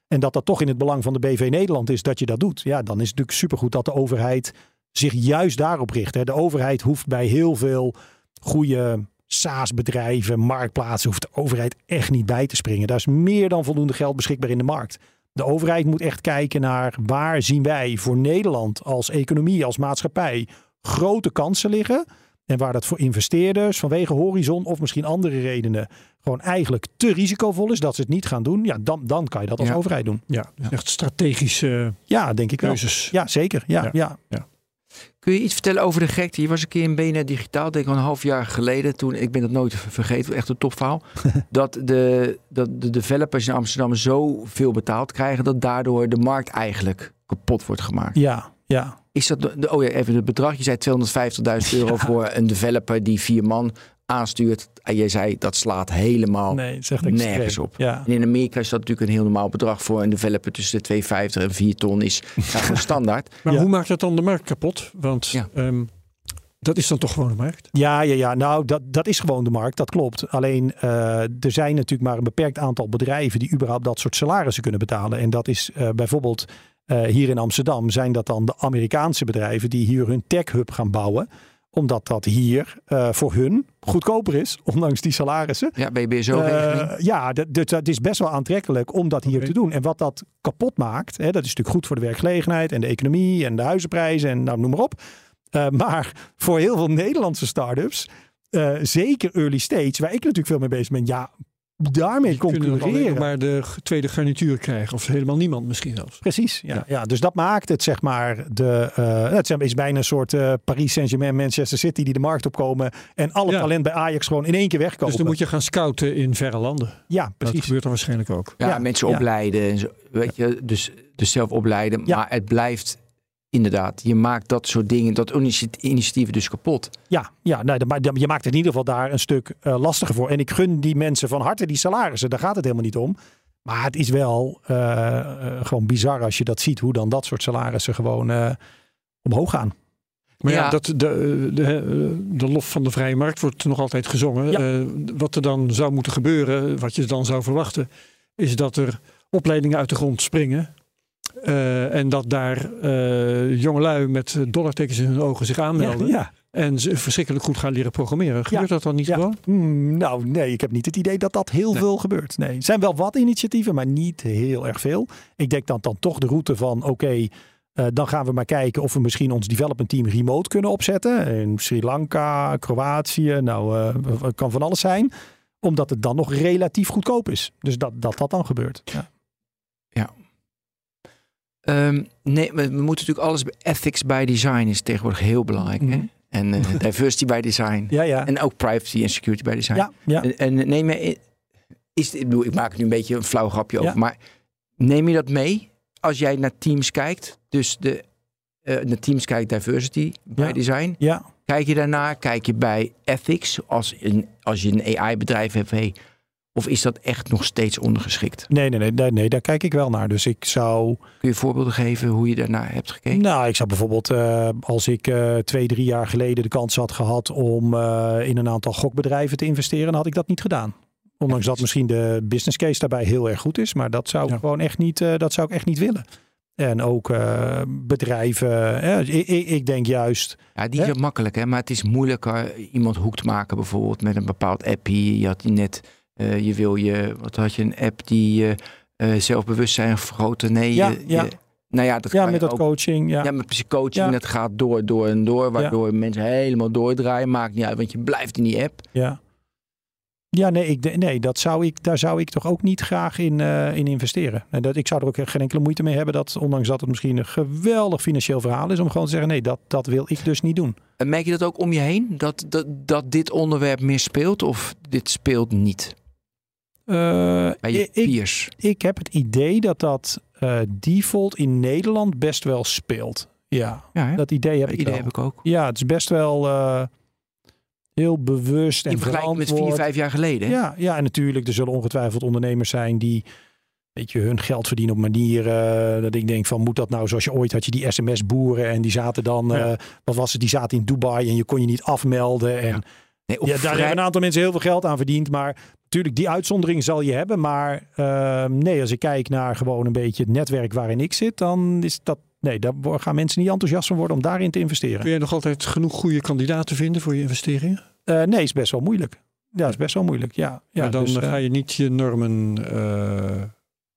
En dat dat toch in het belang van de BV Nederland is dat je dat doet. Ja, dan is het natuurlijk supergoed dat de overheid zich juist daarop richt. Hè. De overheid hoeft bij heel veel goede SaaS-bedrijven, marktplaatsen, hoeft de overheid echt niet bij te springen. Daar is meer dan voldoende geld beschikbaar in de markt. De overheid moet echt kijken naar waar zien wij voor Nederland als economie, als maatschappij grote kansen liggen. En waar dat voor investeerders vanwege horizon of misschien andere redenen gewoon eigenlijk te risicovol is dat ze het niet gaan doen. Ja, dan, dan kan je dat als Ja. overheid doen. Ja, dus echt strategische Ja, denk ik wel. keuzes. Ja, zeker. Ja, Ja. ja. Kun je iets vertellen over de gekte? Je was een keer in BNR Digitaal, denk ik een half jaar geleden. Toen, ik ben dat nooit vergeten, echt een topverhaal. [laughs] dat, de, dat de developers in Amsterdam zoveel betaald krijgen... dat daardoor de markt eigenlijk kapot wordt gemaakt. ja, ja. Is dat, oh ja, even het bedrag. Je zei 250.000 euro [laughs] voor een developer die vier man aanstuurt. En jij zei dat slaat helemaal Nee, nergens op. Ja. En in Amerika is dat natuurlijk een heel normaal bedrag voor een developer tussen de 2,50 en 4 ton is ja, gewoon [laughs] standaard. Maar Ja. hoe maakt dat dan de markt kapot? Want Ja. ehm, dat is dan toch gewoon de markt? Ja, ja, ja. Nou, dat, dat is gewoon de markt. Dat klopt. Alleen eh, er zijn natuurlijk maar een beperkt aantal bedrijven die überhaupt dat soort salarissen kunnen betalen. En dat is eh, bijvoorbeeld eh, hier in Amsterdam zijn dat dan de Amerikaanse bedrijven die hier hun tech hub gaan bouwen. Omdat dat hier eh, voor hun goedkoper is, [laughs] ondanks die salarissen. Ja, bij BSO-regeling. Eh, ja, dat, dat, is best wel aantrekkelijk om dat hier te doen. En wat dat kapot maakt, hè, dat is natuurlijk goed voor de werkgelegenheid en de economie en de huizenprijzen en nou, noem maar op. Eh, maar voor heel veel Nederlandse start-ups, eh, zeker early stage, waar ik natuurlijk veel mee bezig ben, ja, daarmee Kunnen we alleen concurreren. maar de tweede garnituur krijgen? Of helemaal niemand misschien zelfs? Precies, ja, ja. Ja. Dus dat maakt het, zeg maar, de, eh, het is bijna een soort eh, Paris Saint-Germain, Manchester City die de markt opkomen en alle Ja. talent bij Ajax gewoon in één keer wegkopen. Dus dan moet je gaan scouten in verre landen. ja, Dat precies. gebeurt dan waarschijnlijk ook. ja, ja, mensen ja. opleiden. En zo, weet je, dus, dus zelf opleiden. Ja. Maar het blijft inderdaad, je maakt dat soort dingen, dat initi- initiatieven dus kapot. Ja, ja nee, maar je maakt het in ieder geval daar een stuk eh, lastiger voor. En ik gun die mensen van harte die salarissen. Daar gaat het helemaal niet om. Maar het is wel eh, eh, gewoon bizar als je dat ziet. Hoe dan dat soort salarissen gewoon eh, omhoog gaan. Maar ja, Ja. dat, de, de, de lof van de vrije markt wordt nog altijd gezongen. Ja. Eh, wat er dan zou moeten gebeuren, wat je dan zou verwachten, is dat er opleidingen uit de grond springen. Eh, en dat daar eh jongelui met dollartekens in hun ogen zich aanmelden. Ja, En ze verschrikkelijk goed gaan leren programmeren. Gebeurt dat dan niet gewoon? Hmm, nou, nee, ik heb niet het idee dat dat heel Nee. veel gebeurt. Nee, er zijn wel wat initiatieven, maar niet heel erg veel. Ik denk dan, dan toch de route van, oké, eh, dan gaan we maar kijken of we misschien ons development team remote kunnen opzetten. In Sri Lanka, Kroatië, nou, eh, het kan van alles zijn. Omdat het dan nog relatief goedkoop is. Dus dat dat, dat dan gebeurt. Ja. Ehm, nee, we, moeten natuurlijk alles bij ethics by design is tegenwoordig heel belangrijk. Mhm. hè? En eh, [laughs] diversity by design. Ja, ja. En ook privacy en security by design. ja, ja. En, en neem je, is, ik, bedoel, ik maak nu een beetje een flauw grapje Ja. over, maar neem je dat mee als jij naar teams kijkt? Dus de, eh naar teams kijkt diversity by Ja. design. ja. Kijk je daarnaar? Kijk je bij ethics als, een, als je een AI-bedrijf hebt? Hey, of is dat echt nog steeds ondergeschikt? Nee, nee, nee, nee, nee, daar kijk ik wel naar. Dus ik zou Kun je voorbeelden geven hoe je daarnaar hebt gekeken? Nou, ik zou bijvoorbeeld, eh, als ik eh, twee, drie jaar geleden de kans had gehad om eh, in een aantal gokbedrijven te investeren, dan had ik dat niet gedaan. Ondanks dat misschien de business case daarbij heel erg goed is, maar dat zou ik Ja. gewoon echt niet, dat zou ik echt niet willen. En ook bedrijven, ik, ik, denk juist, Ja, die is makkelijk, hè? maar het is moeilijker iemand hoek te maken, bijvoorbeeld met een bepaald appie. Je had die net, eh, je wil je, wat had je, een app die je eh, zelfbewustzijn vergroten? Nee, Ja, je, ja. je- nou ja, dat ja, met dat ook. coaching, ja. Ja, met coaching, Ja. dat gaat door, door en door, waardoor mensen helemaal doordraaien. Maakt niet uit, want je blijft in die app. Ja, ja nee, ik, nee dat zou ik, daar zou ik toch ook niet graag in, eh, in investeren. En dat, ik zou er ook geen enkele moeite mee hebben dat, ondanks dat het misschien een geweldig financieel verhaal is, om gewoon te zeggen, nee, dat, dat wil ik dus niet doen. En merk je dat ook om je heen, dat, dat, dat dit onderwerp meer speelt of dit speelt niet Eh, bij je ik, ik, peers? ik heb het idee dat dat eh, default in Nederland best wel speelt. Ja, Ja, dat idee heb dat ik idee wel. heb ik ook. Ja, het is best wel. eh, heel bewust en In vergelijking met vier, verantwoord. vijf jaar geleden. Ja, ja, en natuurlijk, er zullen ongetwijfeld ondernemers zijn die weet je, hun geld verdienen op manieren dat ik denk van moet dat nou zoals je ooit had je die sms-boeren en die zaten dan, Ja. eh, wat was het, die zaten in Dubai en je kon je niet afmelden en Nee, ja, daar vrij- hebben een aantal mensen heel veel geld aan verdiend. Maar natuurlijk, die uitzondering zal je hebben. Maar eh, nee, als ik kijk naar gewoon een beetje het netwerk waarin ik zit, dan is dat. Nee, daar gaan mensen niet enthousiast van worden om daarin te investeren. Kun je nog altijd genoeg goede kandidaten vinden voor je investeringen? Eh, nee, is best wel moeilijk. Ja, is best wel moeilijk. Ja, ja maar dan dus, eh, ga je niet je normen eh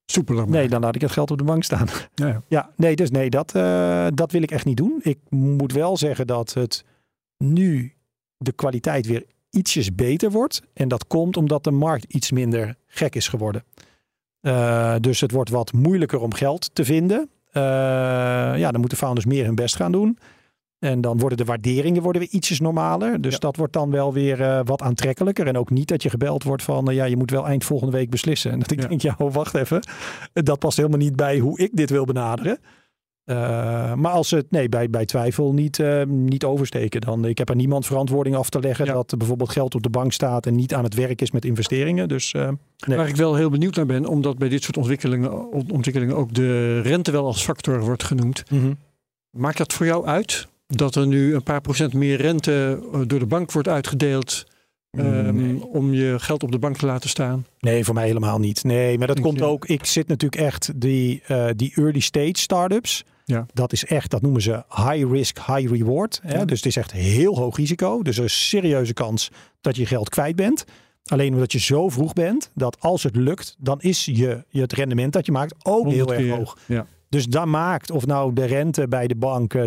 soepeler maken. Nee, dan laat ik het geld op de bank staan. [laughs] Ja, ja. Ja, nee, dus nee, dat, eh, dat wil ik echt niet doen. Ik moet wel zeggen dat het nu de kwaliteit weer ietsjes beter wordt. En dat komt omdat de markt iets minder gek is geworden. Eh, dus het wordt wat moeilijker om geld te vinden. Eh, ja, dan moeten founders meer hun best gaan doen. En dan worden de waarderingen worden weer ietsjes normaler. Dus Ja. dat wordt dan wel weer eh, wat aantrekkelijker. En ook niet dat je gebeld wordt van... ja, je moet wel eind volgende week beslissen. En [laughs] dat ik Ja. denk, ja, oh, wacht even. Dat past helemaal niet bij hoe ik dit wil benaderen. Eh, maar als het nee, bij, bij twijfel niet, eh, niet oversteken, dan ik heb er niemand verantwoording af te leggen Ja. dat bijvoorbeeld geld op de bank staat en niet aan het werk is met investeringen. Dus eh, Nee. Waar ik wel heel benieuwd naar ben, omdat bij dit soort ontwikkelingen, ontwikkelingen ook de rente wel als factor wordt genoemd. Maakt dat voor jou uit? Dat er nu een paar procent meer rente door de bank wordt uitgedeeld ehm, Nee. om je geld op de bank te laten staan? Nee, voor mij helemaal niet. Nee, maar dat komt ook. Ik zit natuurlijk echt die, die early stage startups. Ja. Dat is echt, dat noemen ze high risk, high reward. Hè? Ja. Dus het is echt heel hoog risico. Dus er is een serieuze kans dat je geld kwijt bent. Alleen omdat je zo vroeg bent, dat als het lukt, dan is je, je het rendement dat je maakt ook heel erg hoog. Ja. Dus dat maakt of nou de rente bij de bank eh, 2%,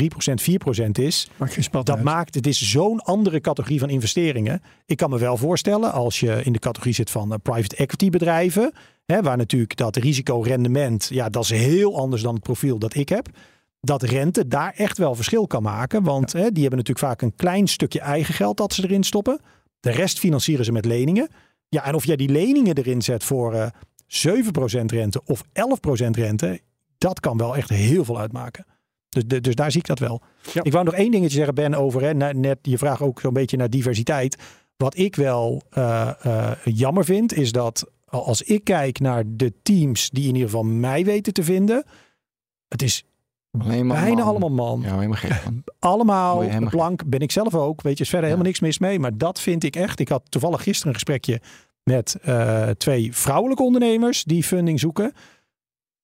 3%, 4% is. Maakt Dat uit. maakt, het is zo'n andere categorie van investeringen. Ik kan me wel voorstellen, als je in de categorie zit van eh, private equity bedrijven, hè, waar natuurlijk dat risicorendement, ja, dat is heel anders dan het profiel dat ik heb. Dat rente daar echt wel verschil kan maken. Want hè, die hebben natuurlijk vaak een klein stukje eigen geld dat ze erin stoppen. De rest financieren ze met leningen. Ja, en of jij die leningen erin zet voor eh 7% rente of 11% rente, dat kan wel echt heel veel uitmaken. Dus, de- dus daar zie ik dat wel. Ja. Ik wou nog één dingetje zeggen, Ben, over hè, net je vraag ook zo'n beetje naar diversiteit. Wat ik wel eh, eh, jammer vind, is dat als ik kijk naar de teams die in ieder geval mij weten te vinden, het is bijna man. allemaal man. Ja, helemaal gek. man. [laughs] Allemaal helemaal blank, ben ik zelf ook. Weet je, is verder Ja. helemaal niks mis mee. Maar dat vind ik echt. Ik had toevallig gisteren een gesprekje met eh, twee vrouwelijke ondernemers die funding zoeken.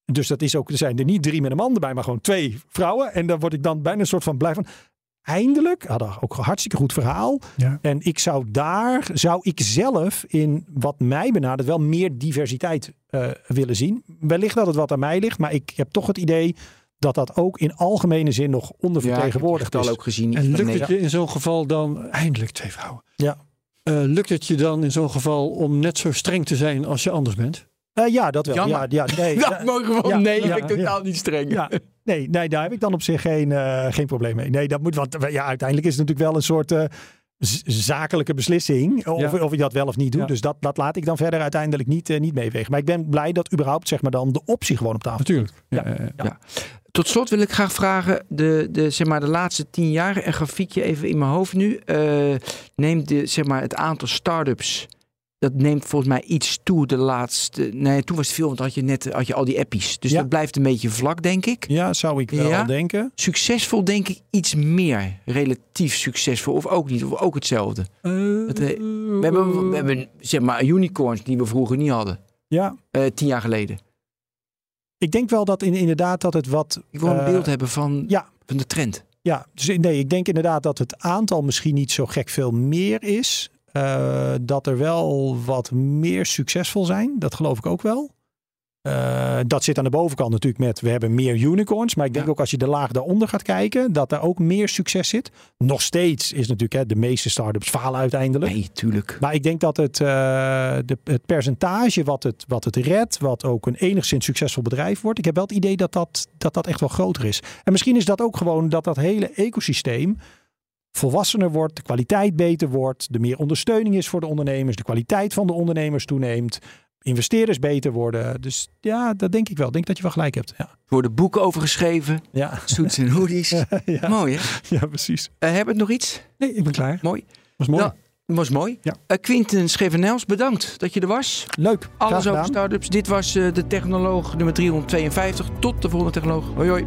Dus dat is ook, er zijn er niet drie met een man erbij, maar gewoon twee vrouwen. En daar word ik dan bijna een soort van blij van. Eindelijk, hadden ook een hartstikke goed verhaal. Ja. En ik zou daar, zou ik zelf in wat mij benadert, wel meer diversiteit eh, willen zien. Wellicht dat het wat aan mij ligt, maar ik heb toch het idee dat dat ook in algemene zin nog Ja, ik heb ondervertegenwoordigd het is. al ook gezien. En lukt Nee, het je in zo'n geval dan, eindelijk twee vrouwen. Ja. Eh, lukt het je dan in zo'n geval om net zo streng te zijn als je anders bent? Eh, ja, dat wel. Jammer. Ja, ja, nee, [laughs] Dat mogen we ja, nee, ja, ik ben totaal niet streng. ja, nee, nee, daar heb ik dan op zich geen, eh, geen probleem mee. Nee, dat moet, want ja, uiteindelijk is het natuurlijk wel een soort eh, zakelijke beslissing. Of, Ja. of je dat wel of niet doet. Ja. Dus dat, dat laat ik dan verder uiteindelijk niet, eh, niet meewegen. Maar ik ben blij dat überhaupt zeg maar dan de optie gewoon op tafel Natuurlijk. Ja, Ja. Tot slot wil ik graag vragen, de, de, zeg maar, de laatste tien jaar, een grafiekje even in mijn hoofd nu. eh, neemt de, zeg maar, het aantal start-ups, dat neemt volgens mij iets toe de laatste... Nee, toen was het veel, want had je net had je al die appies. Dus Ja. dat blijft een beetje vlak, denk ik. Ja, zou ik wel Ja? denken. Succesvol denk ik iets meer. Relatief succesvol. Of ook niet. Of ook hetzelfde. Het, eh, We hebben, we hebben zeg maar unicorns die we vroeger niet hadden. Ja, eh, tien jaar geleden. ik denk wel dat in, inderdaad dat het wat... Ik wil een eh, beeld hebben van, ja. van de trend. Ja, dus nee, ik denk inderdaad dat het aantal misschien niet zo gek veel meer is. Eh, dat er wel wat meer succesvol zijn. Dat geloof ik ook wel. Eh, dat zit aan de bovenkant natuurlijk met we hebben meer unicorns. Maar ik denk Ja. ook als je de laag daaronder gaat kijken, dat daar ook meer succes zit. Nog steeds is natuurlijk hè, de meeste start-ups falen uiteindelijk. Nee, tuurlijk. Maar ik denk dat het, eh, de, het percentage wat het, wat het redt, wat ook een enigszins succesvol bedrijf wordt. Ik heb wel het idee dat dat, dat dat echt wel groter is. En misschien is dat ook gewoon dat dat hele ecosysteem volwassener wordt, de kwaliteit beter wordt, er meer ondersteuning is voor de ondernemers, de kwaliteit van de ondernemers toeneemt, investeerders beter worden. Dus ja, dat denk ik wel. Ik denk dat je wel gelijk hebt. Ja, Er worden boeken over geschreven. ja, Suits en hoodies. [laughs] ja, Mooi hè? ja precies. Eh, hebben we nog iets? Nee, ik ben klaar. Mooi. Was mooi. Ja, was mooi. Ja. Eh, Quinten Schevenels, bedankt dat je er was. Leuk. Alles over startups. Dit was eh, de Technoloog nummer 352. Tot de volgende Technoloog. Hoi hoi.